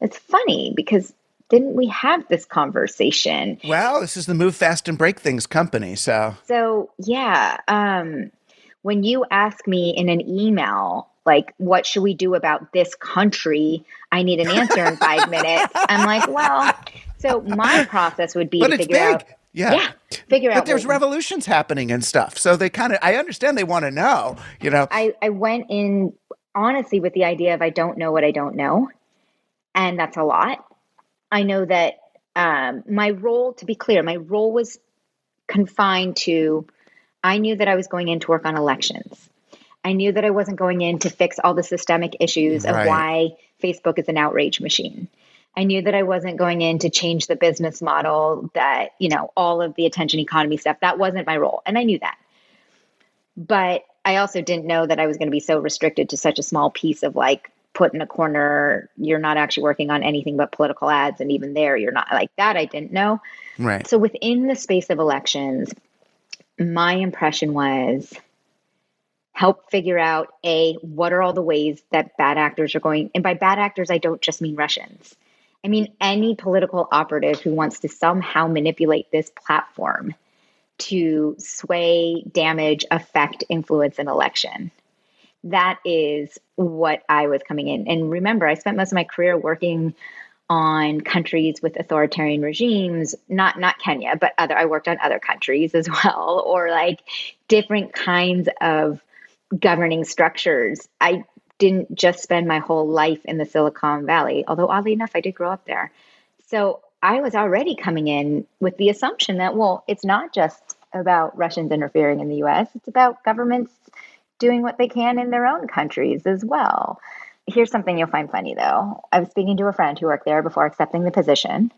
it's funny because didn't we have this conversation? Well this is the move fast and break things company so. So yeah um when you ask me in an email like what should we do about this country i need an answer in five minutes i'm like well so my process would be but to figure big. out Yeah. yeah figure out But there's what- revolutions happening and stuff. So they kind of, I understand they want to know, you know. I, I went in honestly with the idea of I don't know what I don't know. And that's a lot. I know that um, my role, to be clear, my role was confined to I knew that I was going in to work on elections. I knew that I wasn't going in to fix all the systemic issues of Right. why Facebook is an outrage machine. I knew that I wasn't going in to change the business model that, you know, all of the attention economy stuff. That wasn't my role. And I knew that. But I also didn't know that I was going to be so restricted to such a small piece of like put in a corner, you're not actually working on anything but political ads. And even there, you're not like that. I didn't know. Right. So within the space of elections, my impression was help figure out a what are all the ways that bad actors are going and by bad actors I don't just mean Russians. I mean any political operative who wants to somehow manipulate this platform to sway, damage, affect, influence an election. That is what I was coming in. And remember, I spent most of my career working on countries with authoritarian regimes not not Kenya but other I worked on other countries as well or like different kinds of governing structures. I didn't just spend my whole life in the Silicon Valley although oddly enough I did grow up there. So I was already coming in with the assumption that well it's not just about Russians interfering in the US it's about governments doing what they can in their own countries as well Here's something you'll find funny though. I was speaking to a friend who worked there before accepting the position.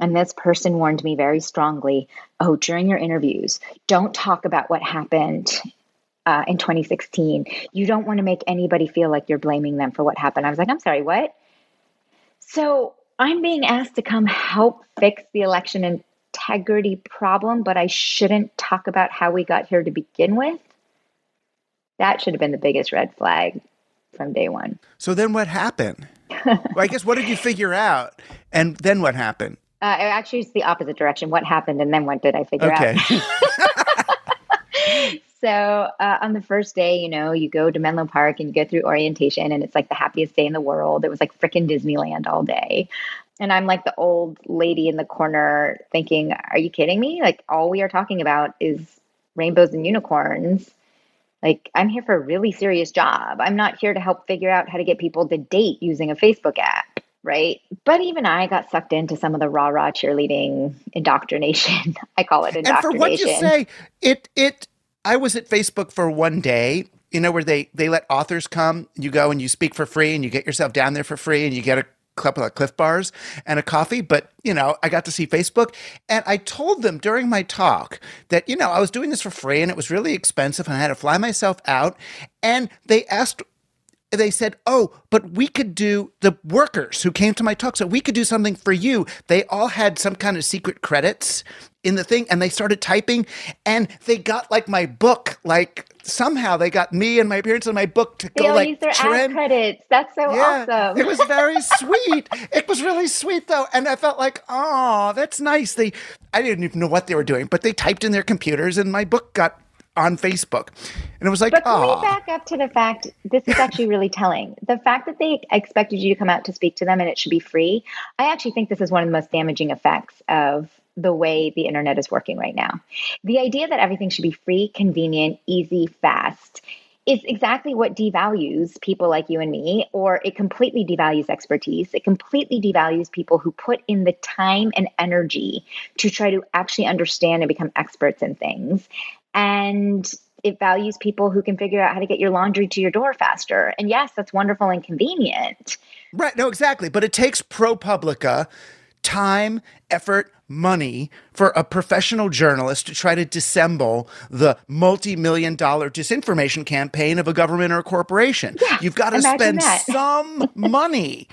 And this person warned me very strongly oh, during your interviews, don't talk about what happened uh, in 2016. You don't want to make anybody feel like you're blaming them for what happened. I was like, I'm sorry, what? So I'm being asked to come help fix the election integrity problem, but I shouldn't talk about how we got here to begin with. That should have been the biggest red flag from day one. So then what happened? well, I guess what did you figure out? And then what happened? Uh, actually, it's the opposite direction. What happened, and then what did I figure Okay. out? so uh, on the first day, you know, you go to Menlo Park and you go through orientation, and it's like the happiest day in the world. It was like freaking Disneyland all day. And I'm like the old lady in the corner thinking, Are you kidding me? Like, all we are talking about is rainbows and unicorns. Like, I'm here for a really serious job. I'm not here to help figure out how to get people to date using a Facebook app, right? But even I got sucked into some of the rah rah cheerleading indoctrination. I call it indoctrination. and for what you say, it it I was at Facebook for one day, you know, where they they let authors come, you go and you speak for free and you get yourself down there for free and you get a couple of Clif Bars and a coffee, but you know, I got to see Facebook, and I told them during my talk that you know I was doing this for free and it was really expensive, and I had to fly myself out, and they asked they said, Oh, but we could do the workers who came to my talk, so we could do something for you. They all had some kind of secret credits in the thing and they started typing and they got like my book, like somehow they got me and my parents and my book to they go like their ad credits. That's so Yeah, awesome. it was very sweet. It was really sweet though, and I felt like, oh, that's nice. They, I didn't even know what they were doing, but they typed in their computers, and my book got on Facebook, and it was like, But can oh, we back up to the fact this is actually really telling? The fact that they expected you to come out to speak to them and it should be free, I actually think this is one of the most damaging effects of the way the internet is working right now. The idea that everything should be free, convenient, easy, fast is exactly what devalues people like you and me, or it completely devalues expertise. It completely devalues people who put in the time and energy to try to actually understand and become experts in things. And it values people who can figure out how to get your laundry to your door faster. And yes, that's wonderful and convenient. Right. No, exactly. But it takes ProPublica time, effort, money for a professional journalist to try to dissemble the multi million dollar disinformation campaign of a government or a corporation. You've got to spend that. some money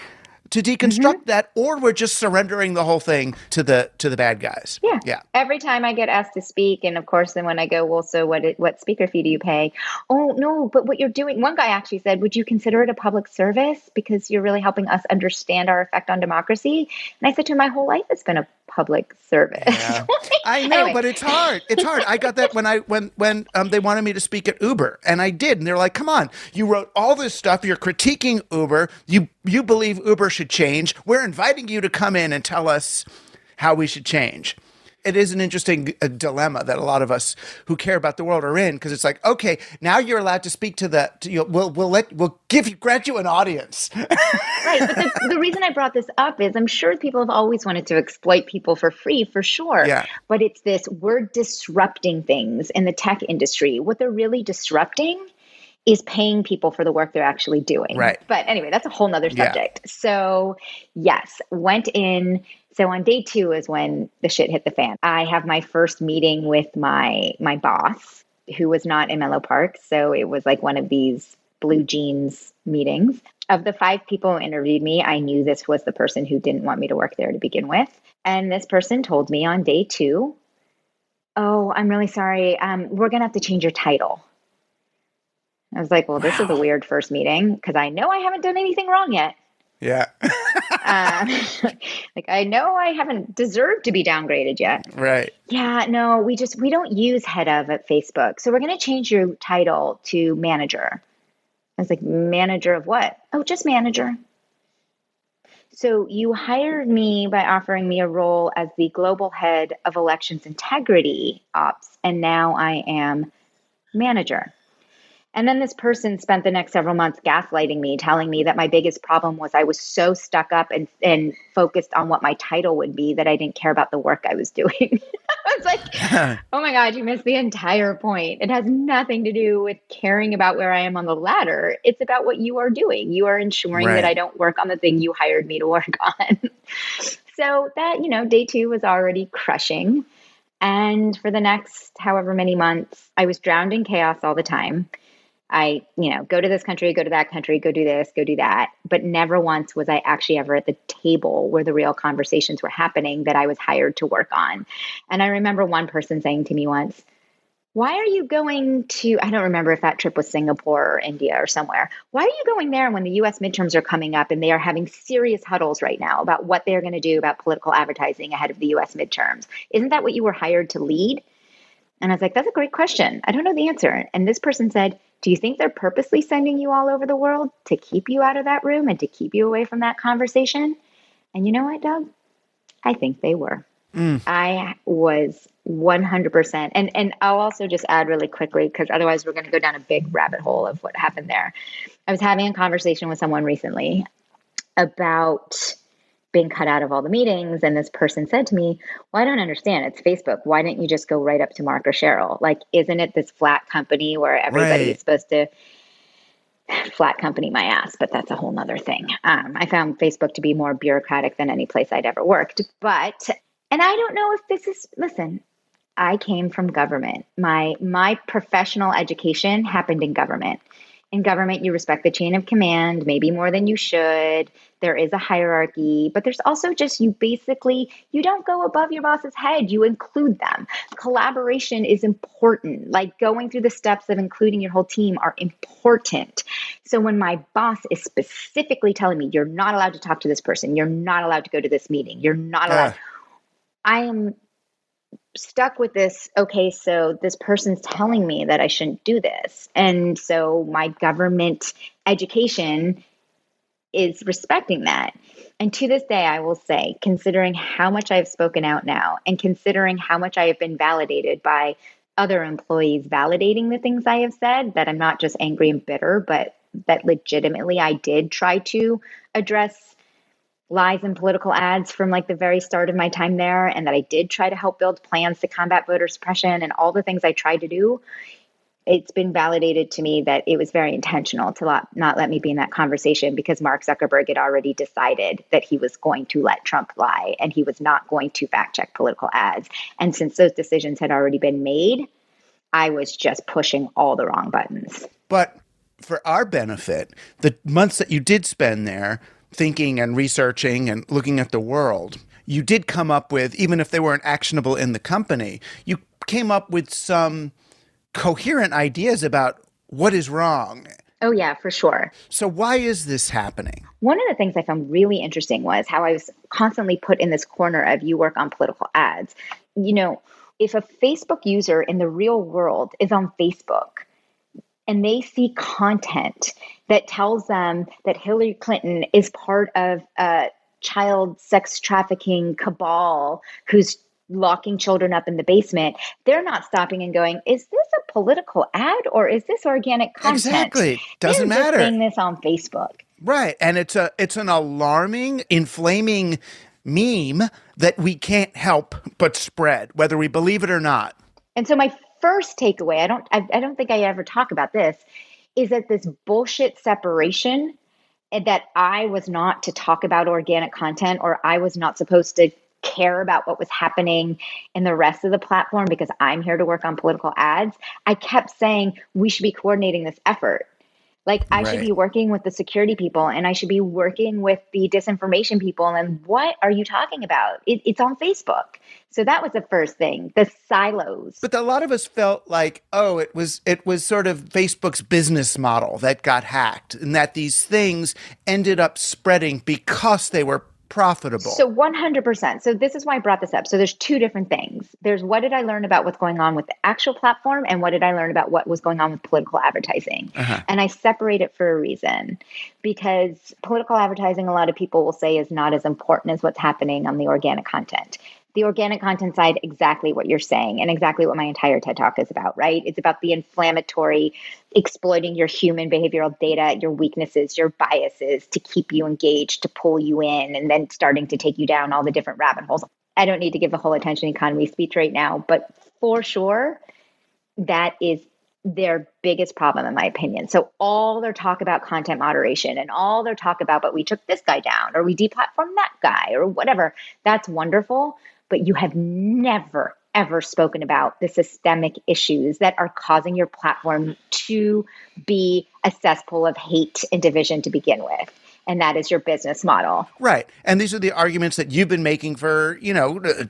to deconstruct Mm-hmm. that, or we're just surrendering the whole thing to the to the bad guys. Yeah. Yeah. Every time I get asked to speak, and of course, then when I go, well, so what? it- What speaker fee do you pay? Oh no, but what you're doing. One guy actually said, "Would you consider it a public service because you're really helping us understand our effect on democracy?" And I said to him, "My whole life has been a public service." Yeah. I know, Anyway. but it's hard. It's hard. I got that when I when when um, they wanted me to speak at Uber, and I did, and they're like, "Come on, you wrote all this stuff. You're critiquing Uber. You you believe Uber should change. We're inviting you to come in and tell us how we should change." It is an interesting uh, dilemma that a lot of us who care about the world are in because it's like, okay, now you're allowed to speak to the. To, you we'll we'll let we'll give you grant you an audience. right. But the, the reason I brought this up is I'm sure people have always wanted to exploit people for free, for sure. Yeah. But it's this we're disrupting things in the tech industry. What they're really disrupting is paying people for the work they're actually doing. Right. But anyway, that's a whole nother Yeah. subject. So, yes, went in. So on day two is when the shit hit the fan. I have my first meeting with my my boss, who was not in Menlo Park. So it was like one of these BlueJeans meetings. Of the five people who interviewed me, I knew this was the person who didn't want me to work there to begin with. And this person told me on day two, Oh, I'm really sorry. Um, we're going to have to change your title. I was like, Well, this is a weird first meeting because I know I haven't done anything wrong yet. yeah, Uh, like, I know I haven't deserved to be downgraded yet. right. Yeah, no, we just we don't use head of at Facebook. So we're going to change your title to manager. I was like, manager of what? Oh, just manager. So you hired me by offering me a role as the global head of elections integrity ops, and now I am manager. And then this person spent the next several months gaslighting me, telling me that my biggest problem was I was so stuck up and, and focused on what my title would be that I didn't care about the work I was doing. I was like, oh my God, you missed the entire point. It has nothing to do with caring about where I am on the ladder. It's about what you are doing. You are ensuring Right. that I don't work on the thing you hired me to work on. so that, you know, day two was already crushing. And for the next however many months, I was drowned in chaos all the time. I, you know, go to this country, go to that country, go do this, go do that. But never once was I actually ever at the table where the real conversations were happening that I was hired to work on. And I remember one person saying to me once, why are you going to, I don't remember if that trip was Singapore or India or somewhere. Why are you going there when the US midterms are coming up and they are having serious huddles right now about what they're going to do about political advertising ahead of the US midterms? Isn't that what you were hired to lead? And I was like, that's a great question. I don't know the answer. And this person said, Do you think they're purposely sending you all over the world to keep you out of that room and to keep you away from that conversation? And you know what, Doug? I think they were. Mm. I was 100%. And, and I'll also just add really quickly, because otherwise we're going to go down a big rabbit hole of what happened there. I was having a conversation with someone recently about being cut out of all the meetings. And this person said to me, Well, I don't understand. It's Facebook. Why didn't you just go right up to Mark or Sheryl? Like, isn't it this flat company where everybody Right. is supposed to? flat company my ass, but that's a whole nother thing. Um, I found Facebook to be more bureaucratic than any place I'd ever worked. But, and I don't know if this is, listen, I came from government. My my professional education happened in government. In government, you respect the chain of command, maybe more than you should. There is a hierarchy, but there's also just you basically you don't go above your boss's head, you include them. Collaboration is important. Like going through the steps of including your whole team are important. So when my boss is specifically telling me you're not allowed to talk to this person, you're not allowed to go to this meeting, you're not allowed. I am stuck with this okay so this person's telling me that i shouldn't do this. And so my government education is respecting that. And to this day i will say considering how much i've spoken out now and considering how much i have been validated by other employees validating the things i have said that i'm not just angry and bitter but that legitimately i did try to address lies in political ads from like the very start of my time there and that I did try to help build plans to combat voter suppression and all the things I tried to do it's been validated to me that it was very intentional to not, not let me be in that conversation because Mark Zuckerberg had already decided that he was going to let Trump lie and he was not going to fact check political ads. And since those decisions had already been made, I was just pushing all the wrong buttons. But for our benefit, the months that you did spend there, thinking and researching and looking at the world, you did come up with, even if they weren't actionable in the company, you came up with some coherent ideas about what is wrong. Oh, yeah, for sure. So, why is this happening? One of the things I found really interesting was how I was constantly put in this corner of you work on political ads. You know, if a Facebook user in the real world is on Facebook, and they see content that tells them that Hillary Clinton is part of a child sex trafficking cabal who's locking children up in the basement, they're not stopping and going, "Is this a political ad or is this organic content?" Exactly, doesn't they're matter. Seeing this on Facebook, right? And it's a it's an alarming, inflaming meme that we can't help but spread, whether we believe it or not. And so my first takeaway, I don't I, I don't think I ever talk about this, is that this bullshit separation that I was not to talk about organic content or I was not supposed to care about what was happening in the rest of the platform because I'm here to work on political ads. I kept saying we should be coordinating this effort. Like I right. should be working with the security people and I should be working with the disinformation people. And what are you talking about? It, it's on Facebook. So that was the first thing, the silos. But a lot of us felt like, oh, it was it was sort of Facebook's business model that got hacked and that these things ended up spreading because they were profitable. So 100%. So this is why I brought this up. So there's two different things. There's what did I learn about what's going on with the actual platform and what did I learn about what was going on with political advertising. Uh-huh. And I separate it for a reason because political advertising a lot of people will say is not as important as what's happening on the organic content the organic content side exactly what you're saying and exactly what my entire TED talk is about, right? It's about the inflammatory, exploiting your human behavioral data, your weaknesses, your biases to keep you engaged, to pull you in, and then starting to take you down all the different rabbit holes. I don't need to give a whole attention economy speech right now, but for sure, that is their biggest problem in my opinion. So all their talk about content moderation and all their talk about but we took this guy down or we deplatformed that guy or whatever, that's wonderful but you have never ever spoken about the systemic issues that are causing your platform to be a cesspool of hate and division to begin with. And that is your business model. Right. And these are the arguments that you've been making for you know uh,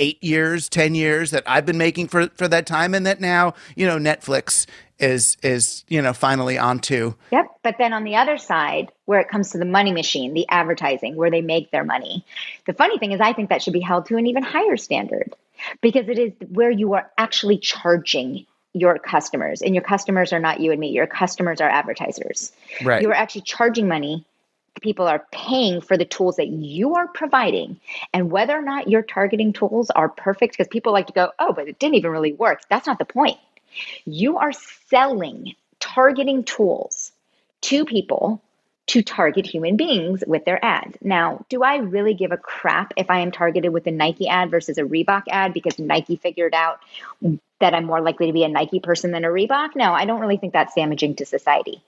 eight years, ten years that I've been making for for that time, and that now you know Netflix is is you know finally onto. Yep. But then on the other side, where it comes to the money machine, the advertising, where they make their money, the funny thing is, I think that should be held to an even higher standard because it is where you are actually charging your customers. And your customers are not you and me. Your customers are advertisers. Right. You are actually charging money. People are paying for the tools that you are providing. And whether or not your targeting tools are perfect because people like to go oh but it didn't even really work. That's not the point you are selling targeting tools to people to target human beings with their ads. Now, do I really give a crap if I am targeted with a Nike ad versus a Reebok ad because Nike figured out that I'm more likely to be a Nike person than a Reebok? No, I don't really think that's damaging to society.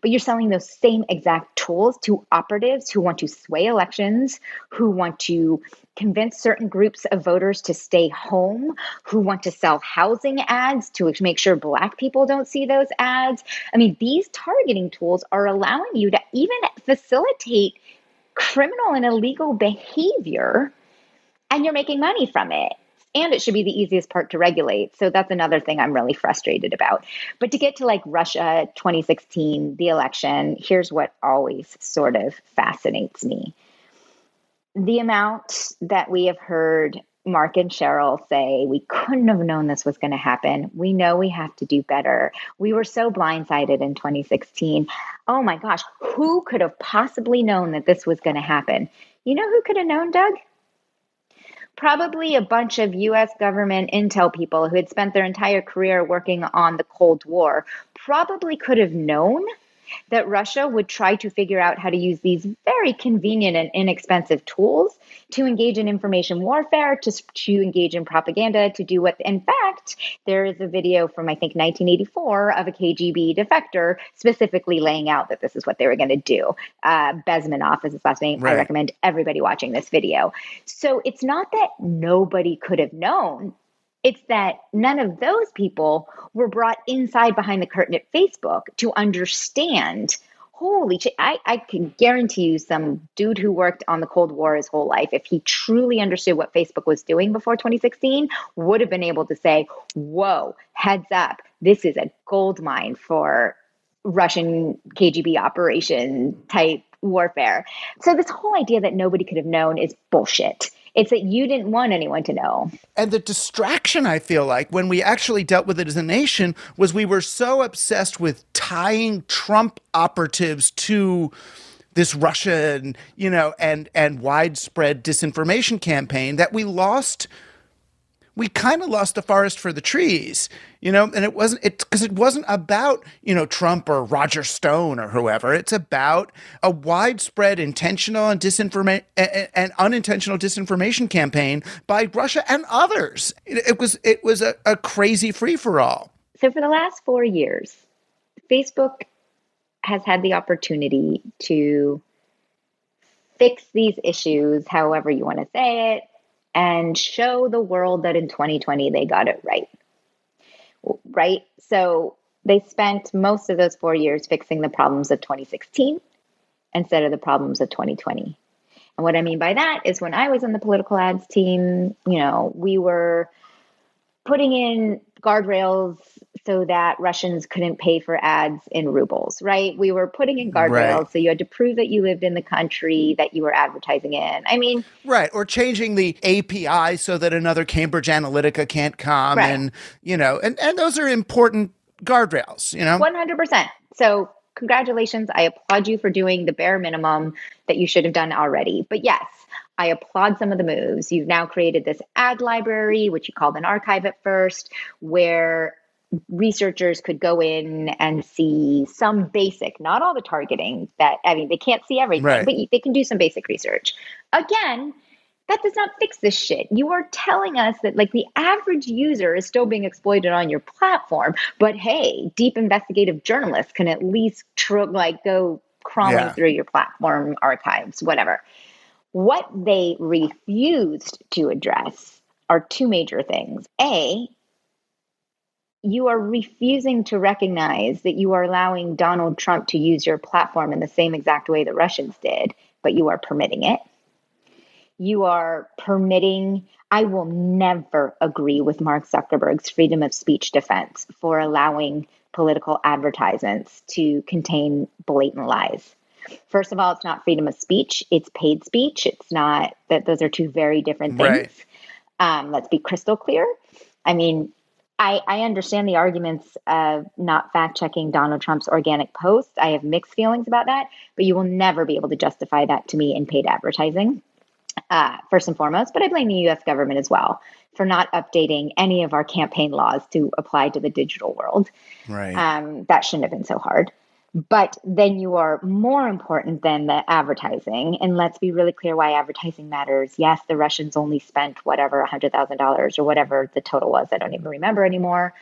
But you're selling those same exact tools to operatives who want to sway elections, who want to convince certain groups of voters to stay home, who want to sell housing ads to make sure Black people don't see those ads. I mean, these targeting tools are allowing you to even facilitate criminal and illegal behavior, and you're making money from it and it should be the easiest part to regulate. So that's another thing I'm really frustrated about. But to get to like Russia 2016, the election, here's what always sort of fascinates me. The amount that we have heard Mark and Sheryl say, we couldn't have known this was going to happen. We know we have to do better. We were so blindsided in 2016. Oh my gosh, who could have possibly known that this was going to happen? You know who could have known, Doug? Probably a bunch of US government intel people who had spent their entire career working on the Cold War probably could have known that Russia would try to figure out how to use these very convenient and inexpensive tools to engage in information warfare, to, to engage in propaganda, to do what, in fact, there is a video from, I think, 1984 of a KGB defector specifically laying out that this is what they were going to do. Uh, Bezmenov is his last name. Right. I recommend everybody watching this video. So it's not that nobody could have known it's that none of those people were brought inside behind the curtain at Facebook to understand. Holy shit, I, I can guarantee you some dude who worked on the Cold War his whole life, if he truly understood what Facebook was doing before 2016, would have been able to say, Whoa, heads up, this is a gold mine for Russian KGB operation type warfare. So, this whole idea that nobody could have known is bullshit. It's that you didn't want anyone to know. And the distraction, I feel like, when we actually dealt with it as a nation, was we were so obsessed with tying Trump operatives to this Russian, you know, and and widespread disinformation campaign that we lost we kind of lost the forest for the trees, you know, and it wasn't it because it wasn't about, you know, Trump or Roger Stone or whoever. It's about a widespread intentional and disinformation and unintentional disinformation campaign by Russia and others. It, it was it was a, a crazy free for all. So for the last four years, Facebook has had the opportunity to fix these issues, however you want to say it, and show the world that in 2020 they got it right. Right? So they spent most of those four years fixing the problems of 2016 instead of the problems of 2020. And what I mean by that is when I was in the political ads team, you know, we were putting in guardrails so that Russians couldn't pay for ads in rubles, right? We were putting in guardrails right. so you had to prove that you lived in the country that you were advertising in. I mean, right, or changing the API so that another Cambridge Analytica can't come right. and, you know, and and those are important guardrails, you know. 100%. So, congratulations. I applaud you for doing the bare minimum that you should have done already. But yes, I applaud some of the moves. You've now created this ad library, which you called an archive at first, where researchers could go in and see some basic, not all the targeting that, I mean, they can't see everything, right. but they can do some basic research. Again, that does not fix this shit. You are telling us that like the average user is still being exploited on your platform, but hey, deep investigative journalists can at least tr- like go crawling yeah. through your platform archives, whatever. What they refused to address are two major things. A, you are refusing to recognize that you are allowing Donald Trump to use your platform in the same exact way the Russians did, but you are permitting it. You are permitting, I will never agree with Mark Zuckerberg's freedom of speech defense for allowing political advertisements to contain blatant lies. First of all, it's not freedom of speech, it's paid speech. It's not that those are two very different things. Right. Um, let's be crystal clear. I mean, I, I understand the arguments of not fact checking Donald Trump's organic posts. I have mixed feelings about that, but you will never be able to justify that to me in paid advertising, uh, first and foremost. But I blame the US government as well for not updating any of our campaign laws to apply to the digital world. Right. Um, that shouldn't have been so hard but then you are more important than the advertising. And let's be really clear why advertising matters. Yes, the Russians only spent whatever, $100,000 or whatever the total was. I don't even remember anymore.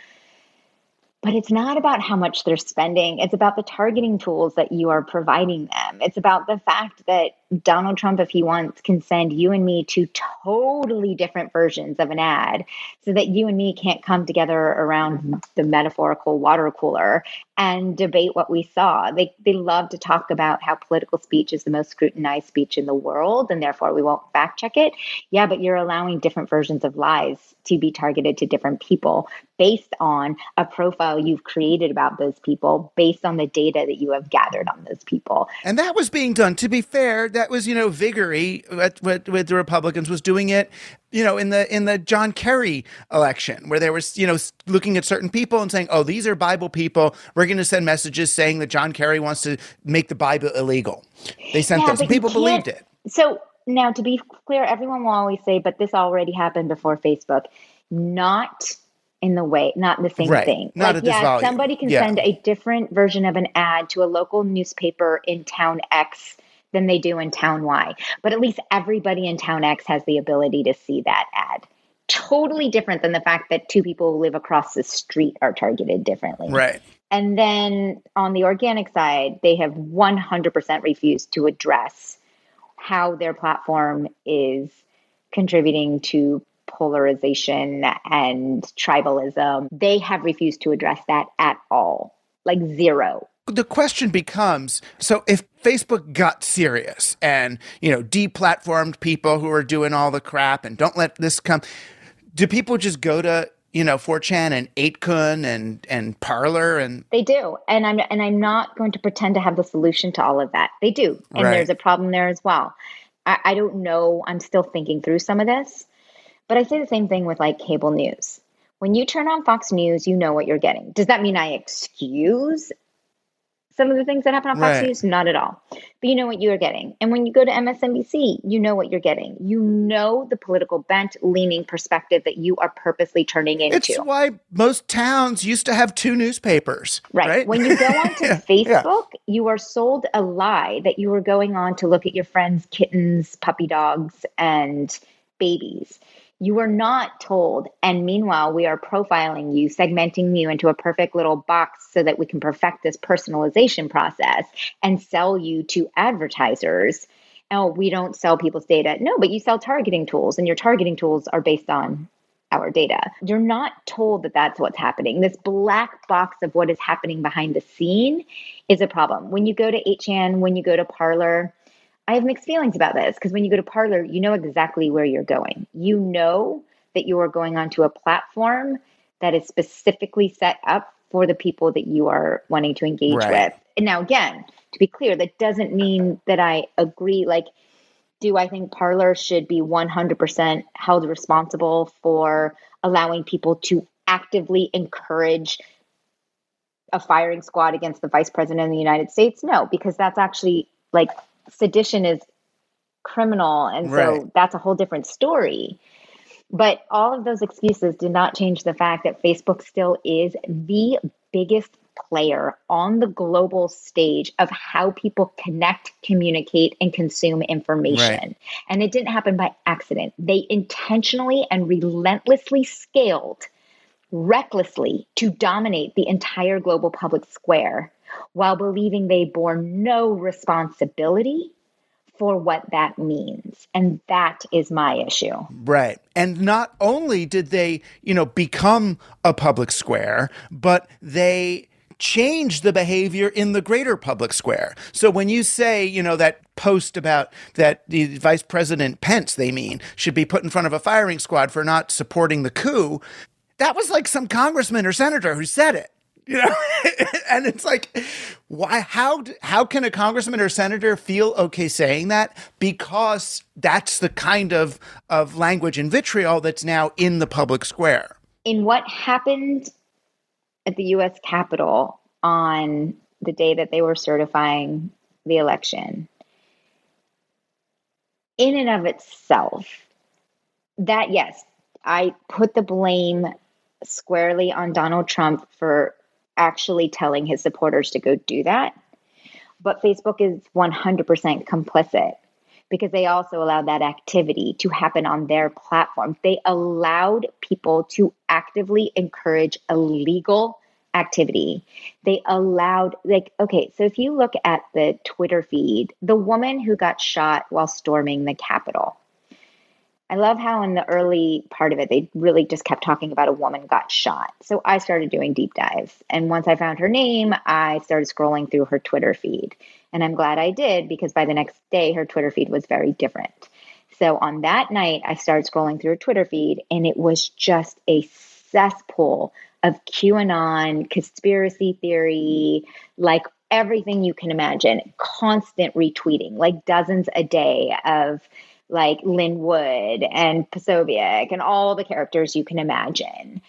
but it's not about how much they're spending. It's about the targeting tools that you are providing them. It's about the fact that Donald Trump, if he wants, can send you and me to totally different versions of an ad so that you and me can't come together around the metaphorical water cooler and debate what we saw. They, they love to talk about how political speech is the most scrutinized speech in the world and therefore we won't fact check it. Yeah, but you're allowing different versions of lies to be targeted to different people based on a profile you've created about those people, based on the data that you have gathered on those people. And that was being done, to be fair, that was, you know, Viguerie with, with the Republicans was doing it, you know, in the in the John Kerry election, where they were, you know, looking at certain people and saying, "Oh, these are Bible people. We're going to send messages saying that John Kerry wants to make the Bible illegal." They sent yeah, those. And people believed it. So now, to be clear, everyone will always say, "But this already happened before Facebook." Not in the way, not the same right. thing. Not like, yeah, volume. somebody can yeah. send a different version of an ad to a local newspaper in town X than they do in town Y. But at least everybody in town X has the ability to see that ad. Totally different than the fact that two people who live across the street are targeted differently. Right. And then on the organic side, they have 100% refused to address how their platform is contributing to polarization and tribalism. They have refused to address that at all, like zero. The question becomes so if Facebook got serious and, you know, deplatformed people who are doing all the crap and don't let this come, do people just go to you know, 4chan and 8kun and and Parler and they do. And I'm and I'm not going to pretend to have the solution to all of that. They do. And right. there's a problem there as well. I, I don't know. I'm still thinking through some of this. But I say the same thing with like cable news. When you turn on Fox News, you know what you're getting. Does that mean I excuse some of the things that happen on Fox right. News? Not at all. But you know what you are getting. And when you go to MSNBC, you know what you're getting. You know the political bent leaning perspective that you are purposely turning into. It's why most towns used to have two newspapers. Right. right? When you go onto yeah. Facebook, yeah. you are sold a lie that you are going on to look at your friends' kittens, puppy dogs, and babies. You are not told. And meanwhile, we are profiling you, segmenting you into a perfect little box so that we can perfect this personalization process and sell you to advertisers. Oh, we don't sell people's data. No, but you sell targeting tools, and your targeting tools are based on our data. You're not told that that's what's happening. This black box of what is happening behind the scene is a problem. When you go to 8chan, when you go to Parler, I have mixed feelings about this because when you go to Parler, you know exactly where you're going. You know that you are going onto a platform that is specifically set up for the people that you are wanting to engage right. with. And now, again, to be clear, that doesn't mean that I agree. Like, do I think Parler should be 100% held responsible for allowing people to actively encourage a firing squad against the vice president of the United States? No, because that's actually like sedition is criminal. And so right. that's a whole different story. But all of those excuses did not change the fact that Facebook still is the biggest player on the global stage of how people connect, communicate, and consume information. Right. And it didn't happen by accident. They intentionally and relentlessly scaled recklessly to dominate the entire global public square while believing they bore no responsibility for what that means. And that is my issue. Right. And not only did they, you know, become a public square, but they change the behavior in the greater public square. So when you say, you know, that post about that the Vice President Pence, they mean, should be put in front of a firing squad for not supporting the coup, that was like some congressman or senator who said it you know? And it's like why how how can a congressman or senator feel okay saying that? Because that's the kind of of language and vitriol that's now in the public square. In what happened at the US Capitol on the day that they were certifying the election in and of itself that yes i put the blame squarely on Donald Trump for actually telling his supporters to go do that. But Facebook is 100% complicit because they also allowed that activity to happen on their platform. They allowed people to actively encourage illegal activity. They allowed, like, okay, so if you look at the Twitter feed, the woman who got shot while storming the Capitol, I love how in the early part of it, they really just kept talking about a woman got shot. So I started doing deep dives. And once I found her name, I started scrolling through her Twitter feed. And I'm glad I did because by the next day, her Twitter feed was very different. So on that night, I started scrolling through her Twitter feed, and it was just a cesspool of QAnon, conspiracy theory, like everything you can imagine, constant retweeting, like dozens a day of like Lin Wood and Posobiec and all the characters you can imagine.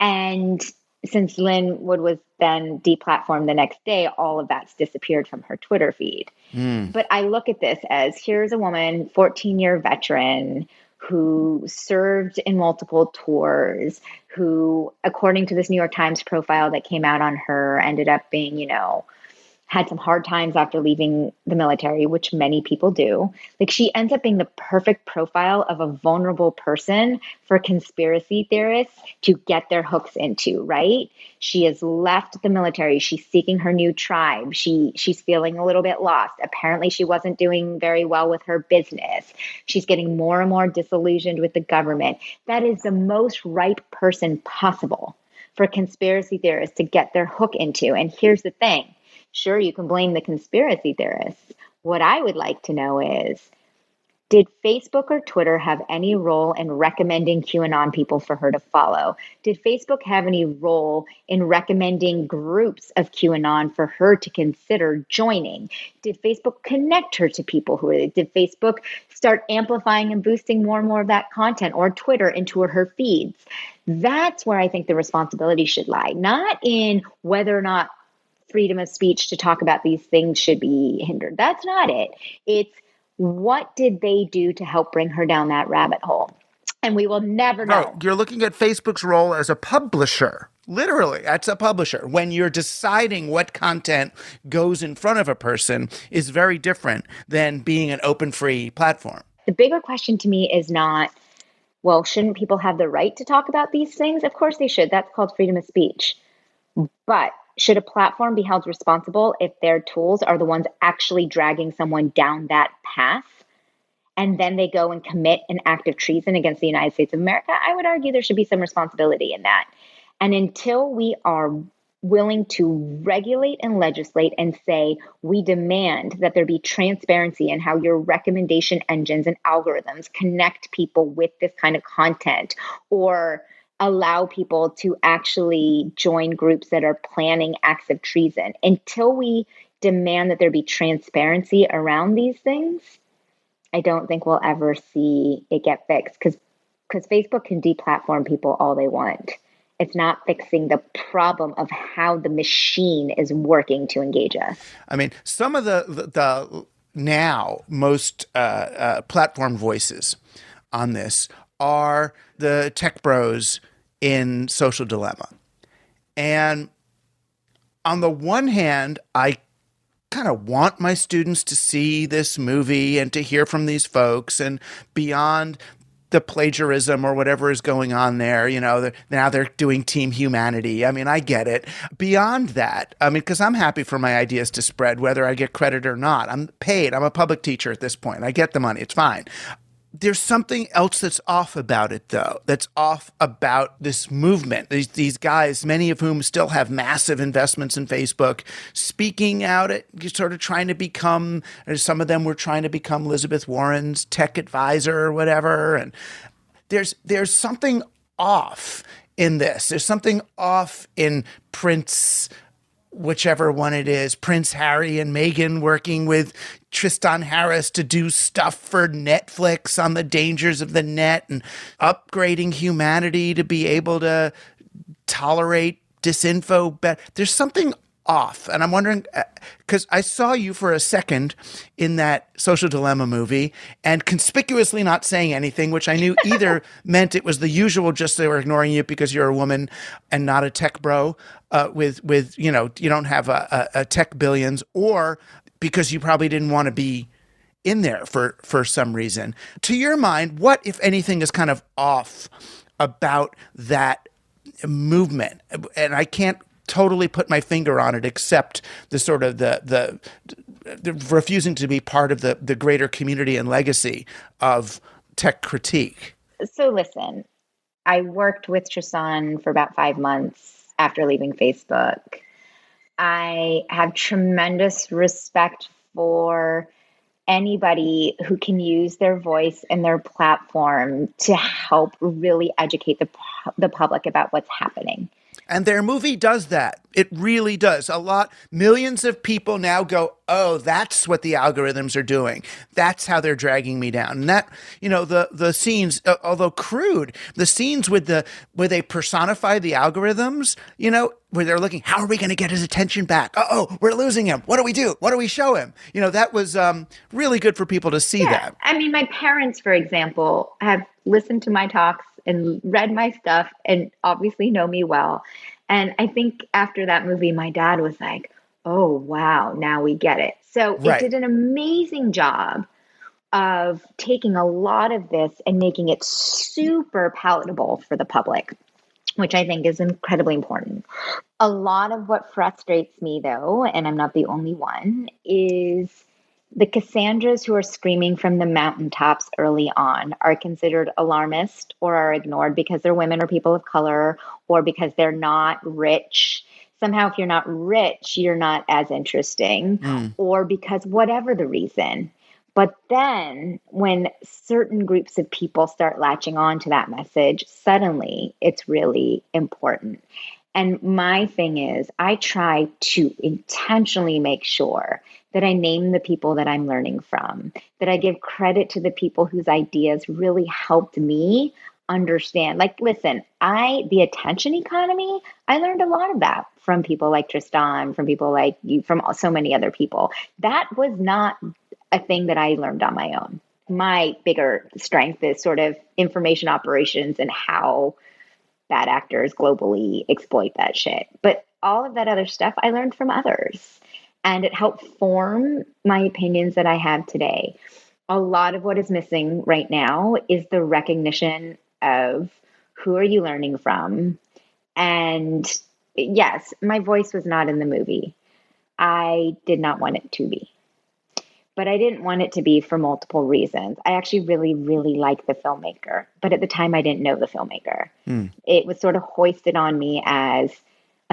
And since Lin Wood was then deplatformed the next day, all of that's disappeared from her Twitter feed. Mm. But I look at this as here's a woman, 14 year veteran who served in multiple tours, who, according to this New York Times profile that came out on her, ended up being, you know, had some hard times after leaving the military, which many people do. Like she ends up being the perfect profile of a vulnerable person for conspiracy theorists to get their hooks into, right? She has left the military. She's seeking her new tribe. She she's feeling a little bit lost. Apparently she wasn't doing very well with her business. She's getting more and more disillusioned with the government. That is the most ripe person possible for conspiracy theorists to get their hook into. And here's the thing Sure, you can blame the conspiracy theorists. What I would like to know is did Facebook or Twitter have any role in recommending QAnon people for her to follow? Did Facebook have any role in recommending groups of QAnon for her to consider joining? Did Facebook connect her to people who Did Facebook start amplifying and boosting more and more of that content or Twitter into her feeds? That's where I think the responsibility should lie, not in whether or not freedom of speech to talk about these things should be hindered. That's not it. It's what did they do to help bring her down that rabbit hole? And we will never know. No, you're looking at Facebook's role as a publisher. Literally, that's a publisher. When you're deciding what content goes in front of a person is very different than being an open free platform. The bigger question to me is not, well, shouldn't people have the right to talk about these things? Of course they should. That's called freedom of speech. But should a platform be held responsible if their tools are the ones actually dragging someone down that path? And then they go and commit an act of treason against the United States of America. I would argue there should be some responsibility in that. And until we are willing to regulate and legislate and say we demand that there be transparency in how your recommendation engines and algorithms connect people with this kind of content or allow people to actually join groups that are planning acts of treason. Until we demand that there be transparency around these things, I don't think we'll ever see it get fixed because because Facebook can deplatform people all they want. It's not fixing the problem of how the machine is working to engage us. I mean, some of the the, the now most uh, uh, platform voices on this are the tech bros in Social Dilemma. And on the one hand, I kind of want my students to see this movie and to hear from these folks and beyond the plagiarism or whatever is going on there. You know, now they're doing Team Humanity. I mean, I get it. Beyond that, I mean, because I'm happy for my ideas to spread, whether I get credit or not. I'm paid. I'm a public teacher at this point. I get the money. It's fine there's something else that's off about it, though. That's off about this movement. These, these guys, many of whom still have massive investments in Facebook, speaking out at sort of trying to become, some of them were trying to become Elizabeth Warren's tech advisor or whatever. And there's there's something off in this. There's something off in Prince whichever one it is, Prince Harry and Meghan working with Tristan Harris to do stuff for Netflix on the dangers of the net and upgrading humanity to be able to tolerate disinfo. But there's something off. And I'm wondering because uh, I saw you for a second in that social dilemma movie and conspicuously not saying anything, which I knew either meant it was the usual, just they were ignoring you because you're a woman and not a tech bro uh, with, with, you know, you don't have a, a, a tech billions or because you probably didn't want to be in there for, for some reason. To your mind, what, if anything, is kind of off about that movement? And I can't totally put my finger on it, except the sort of the the, the refusing to be part of the the greater community and legacy of tech critique. So listen, I worked with Tristan for about five months after leaving Facebook. I have tremendous respect for anybody who can use their voice and their platform to help really educate the, the public about what's happening. And their movie does that. It really does. A lot, millions of people now go, oh, that's what the algorithms are doing. That's how they're dragging me down. And that, you know, the the scenes, uh, although crude, the scenes with the where they personify the algorithms, you know, where they're looking, how are we going to get his attention back? Uh oh, we're losing him. What do we do? What do we show him? You know, that was um, really good for people to see yeah. that. I mean, my parents, for example, have listened to my talks and read my stuff and obviously know me well. And I think after that movie, my dad was like, oh, wow, now we get it. So right. it did an amazing job of taking a lot of this and making it super palatable for the public, which I think is incredibly important. A lot of what frustrates me, though, and I'm not the only one, is the Cassandras who are screaming from the mountaintops early on are considered alarmist or are ignored because they're women or people of color or because they're not rich. Somehow, if you're not rich, you're not as interesting, mm. or because whatever the reason. But then, when certain groups of people start latching on to that message, suddenly it's really important. And my thing is, I try to intentionally make sure that I name the people that I'm learning from, that I give credit to the people whose ideas really helped me understand. Like, listen, I, the attention economy, I learned a lot of that from people like Tristan, from people like you, from so many other people. That was not a thing that I learned on my own. My bigger strength is sort of information operations and how bad actors globally exploit that shit. But all of that other stuff I learned from others and it helped form my opinions that I have today. A lot of what is missing right now is the recognition of who are you learning from? And yes, my voice was not in the movie. I did not want it to be. But I didn't want it to be for multiple reasons. I actually really, really like the filmmaker. But at the time, I didn't know the filmmaker. Mm. It was sort of hoisted on me as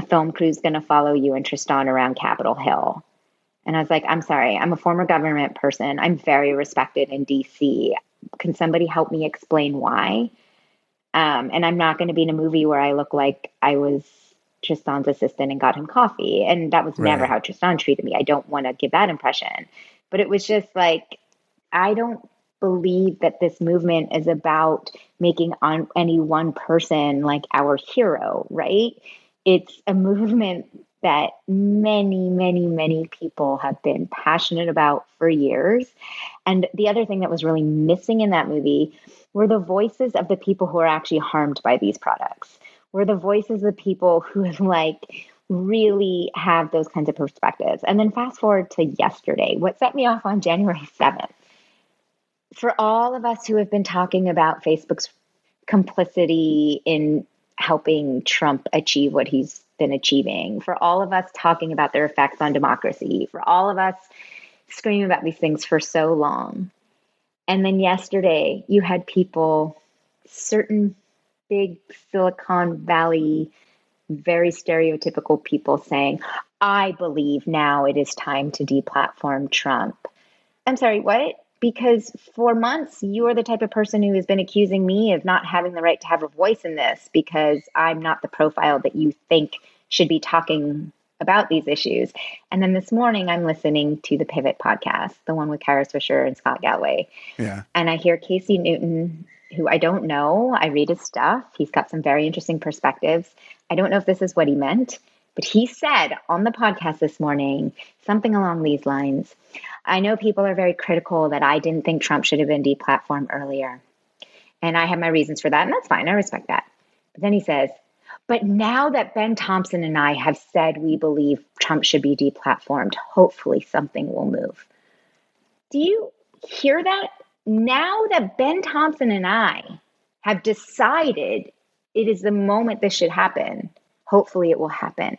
a film crew's going to follow you and Tristan around Capitol Hill. And I was like, I'm sorry, I'm a former government person. I'm very respected in DC. Can somebody help me explain why? Um, and I'm not going to be in a movie where I look like I was Tristan's assistant and got him coffee. And that was right. never how Tristan treated me. I don't want to give that impression. But it was just like, I don't believe that this movement is about making on any one person like our hero, right? It's a movement that many, many, many people have been passionate about for years. And the other thing that was really missing in that movie were the voices of the people who are actually harmed by these products, were the voices of people who like really have those kinds of perspectives. And then fast forward to yesterday, what set me off on January 7th. For all of us who have been talking about Facebook's complicity in helping Trump achieve what he's been achieving, for all of us talking about their effects on democracy, for all of us screaming about these things for so long. And then yesterday, you had people, certain big Silicon Valley, very stereotypical people saying, I believe now it is time to deplatform Trump. I'm sorry, what? Because for months you are the type of person who has been accusing me of not having the right to have a voice in this because I'm not the profile that you think should be talking about these issues. And then this morning I'm listening to the Pivot podcast, the one with Kara Swisher and Scott Galloway. Yeah. And I hear Casey Newton, who I don't know. I read his stuff. He's got some very interesting perspectives. I don't know if this is what he meant, but he said on the podcast this morning something along these lines. I know people are very critical that I didn't think Trump should have been deplatformed earlier. And I have my reasons for that, and that's fine. I respect that. But then he says, but now that Ben Thompson and I have said we believe Trump should be deplatformed, hopefully something will move. Do you hear that? Now that Ben Thompson and I have decided it is the moment this should happen, hopefully it will happen.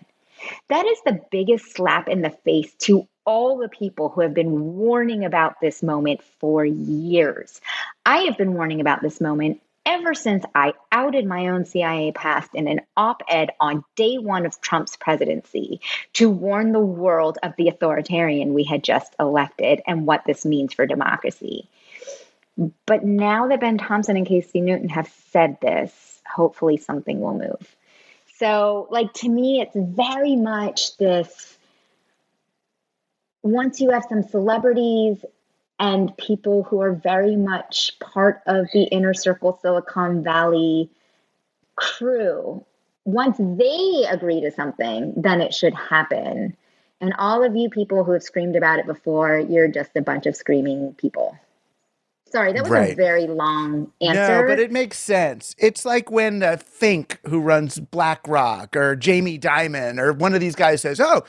That is the biggest slap in the face to all the people who have been warning about this moment for years. I have been warning about this moment ever since I outed my own CIA past in an op ed on day one of Trump's presidency to warn the world of the authoritarian we had just elected and what this means for democracy. But now that Ben Thompson and Casey Newton have said this, hopefully something will move. So, like, to me, it's very much this once you have some celebrities and people who are very much part of the inner circle Silicon Valley crew, once they agree to something, then it should happen. And all of you people who have screamed about it before, you're just a bunch of screaming people. Sorry, that was right. a very long answer. No, but it makes sense. It's like when uh, Fink, who runs BlackRock, or Jamie Dimon, or one of these guys says, "Oh,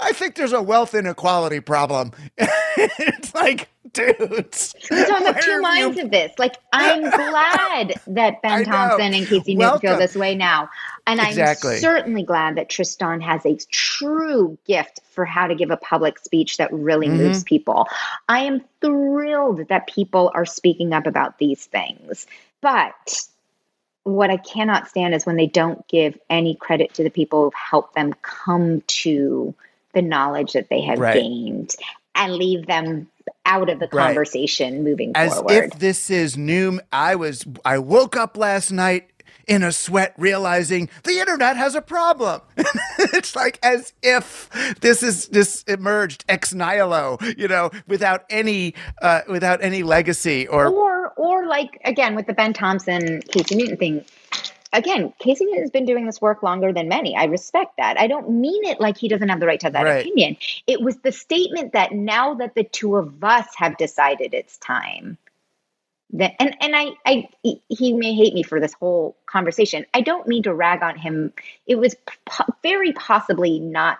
I think there's a wealth inequality problem." it's like, dudes. So I'm of two minds you... of this. Like, I'm glad that Ben Thompson and Casey Newton feel this way now. And exactly. I'm certainly glad that Tristan has a true gift for how to give a public speech that really mm-hmm. moves people. I am thrilled that people are speaking up about these things. But what I cannot stand is when they don't give any credit to the people who've helped them come to the knowledge that they have right. gained and leave them out of the conversation right. moving As forward. As if this is new. I was I woke up last night in a sweat realizing the internet has a problem. it's like as if this is this emerged ex nihilo, you know, without any uh, without any legacy or or or like again with the Ben Thompson Casey Newton thing again, Casey has been doing this work longer than many. I respect that. I don't mean it like he doesn't have the right to have that right. opinion. It was the statement that now that the two of us have decided it's time. That, and and I, I he may hate me for this whole conversation. I don't mean to rag on him. It was po- very possibly not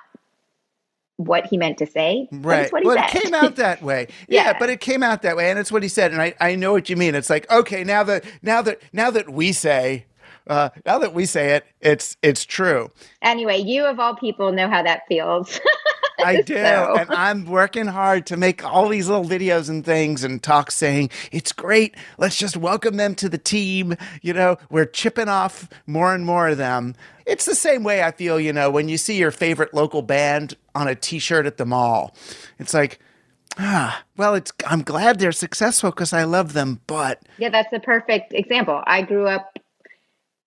what he meant to say. Right. well, said. it came out that way. yeah. yeah. but it came out that way, and it's what he said. And I, I know what you mean. It's like okay, now that now that now that we say uh, now that we say it, it's it's true. Anyway, you of all people know how that feels. I do. So. And I'm working hard to make all these little videos and things and talks saying, it's great. Let's just welcome them to the team. You know, we're chipping off more and more of them. It's the same way I feel, you know, when you see your favorite local band on a t shirt at the mall. It's like, ah, well, it's I'm glad they're successful because I love them, but Yeah, that's the perfect example. I grew up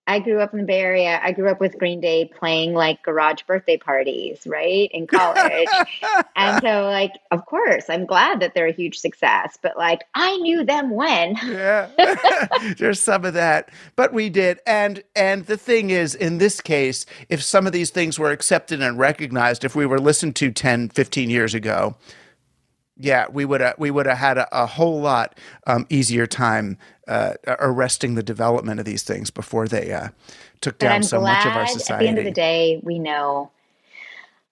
I grew up in the Bay Area. I grew up with Green Day playing like garage birthday parties, right? In college. and so like of course, I'm glad that they're a huge success, but like I knew them when. yeah. There's some of that. But we did. And and the thing is in this case, if some of these things were accepted and recognized if we were listened to 10, 15 years ago, yeah, we would have we would have had a, a whole lot um, easier time uh, arresting the development of these things before they uh, took down so much of our society. At the end of the day, we know.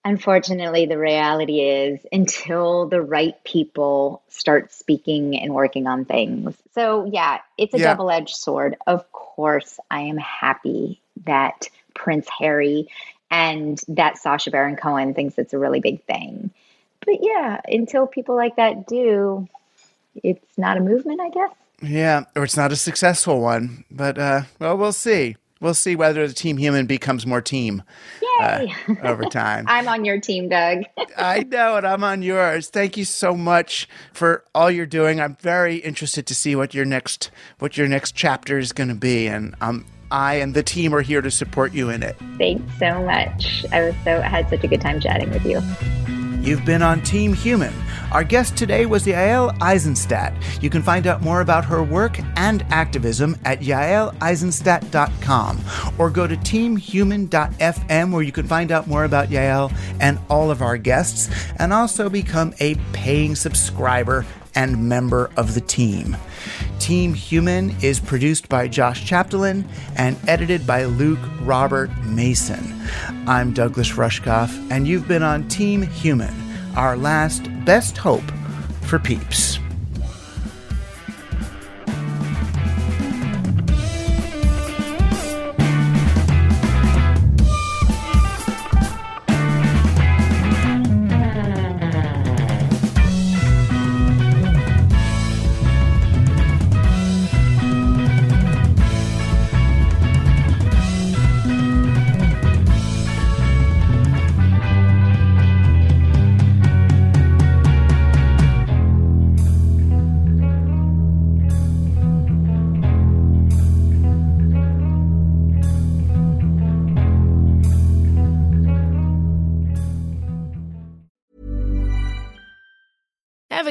Unfortunately, the reality is until the right people start speaking and working on things. So, yeah, it's a yeah. double edged sword. Of course, I am happy that Prince Harry and that Sacha Baron Cohen thinks it's a really big thing but yeah, until people like that do, it's not a movement, I guess. Yeah, or it's not a successful one. But uh, well, we'll see. We'll see whether the Team Human becomes more team uh, over time. I'm on your team, Doug. I know, and I'm on yours. Thank you so much for all you're doing. I'm very interested to see what your next what your next chapter is going to be, and um, I and the team are here to support you in it. Thanks so much. I was so I had such a good time chatting with you. You've been on Team Human. Our guest today was Yael Eisenstadt. You can find out more about her work and activism at yaeleisenstadt.com or go to teamhuman.fm where you can find out more about Yael and all of our guests and also become a paying subscriber and member of the team. Team Human is produced by Josh Chapdelaine and edited by Luke Robert Mason. I'm Douglas Rushkoff, and you've been on Team Human, our last best hope for peeps.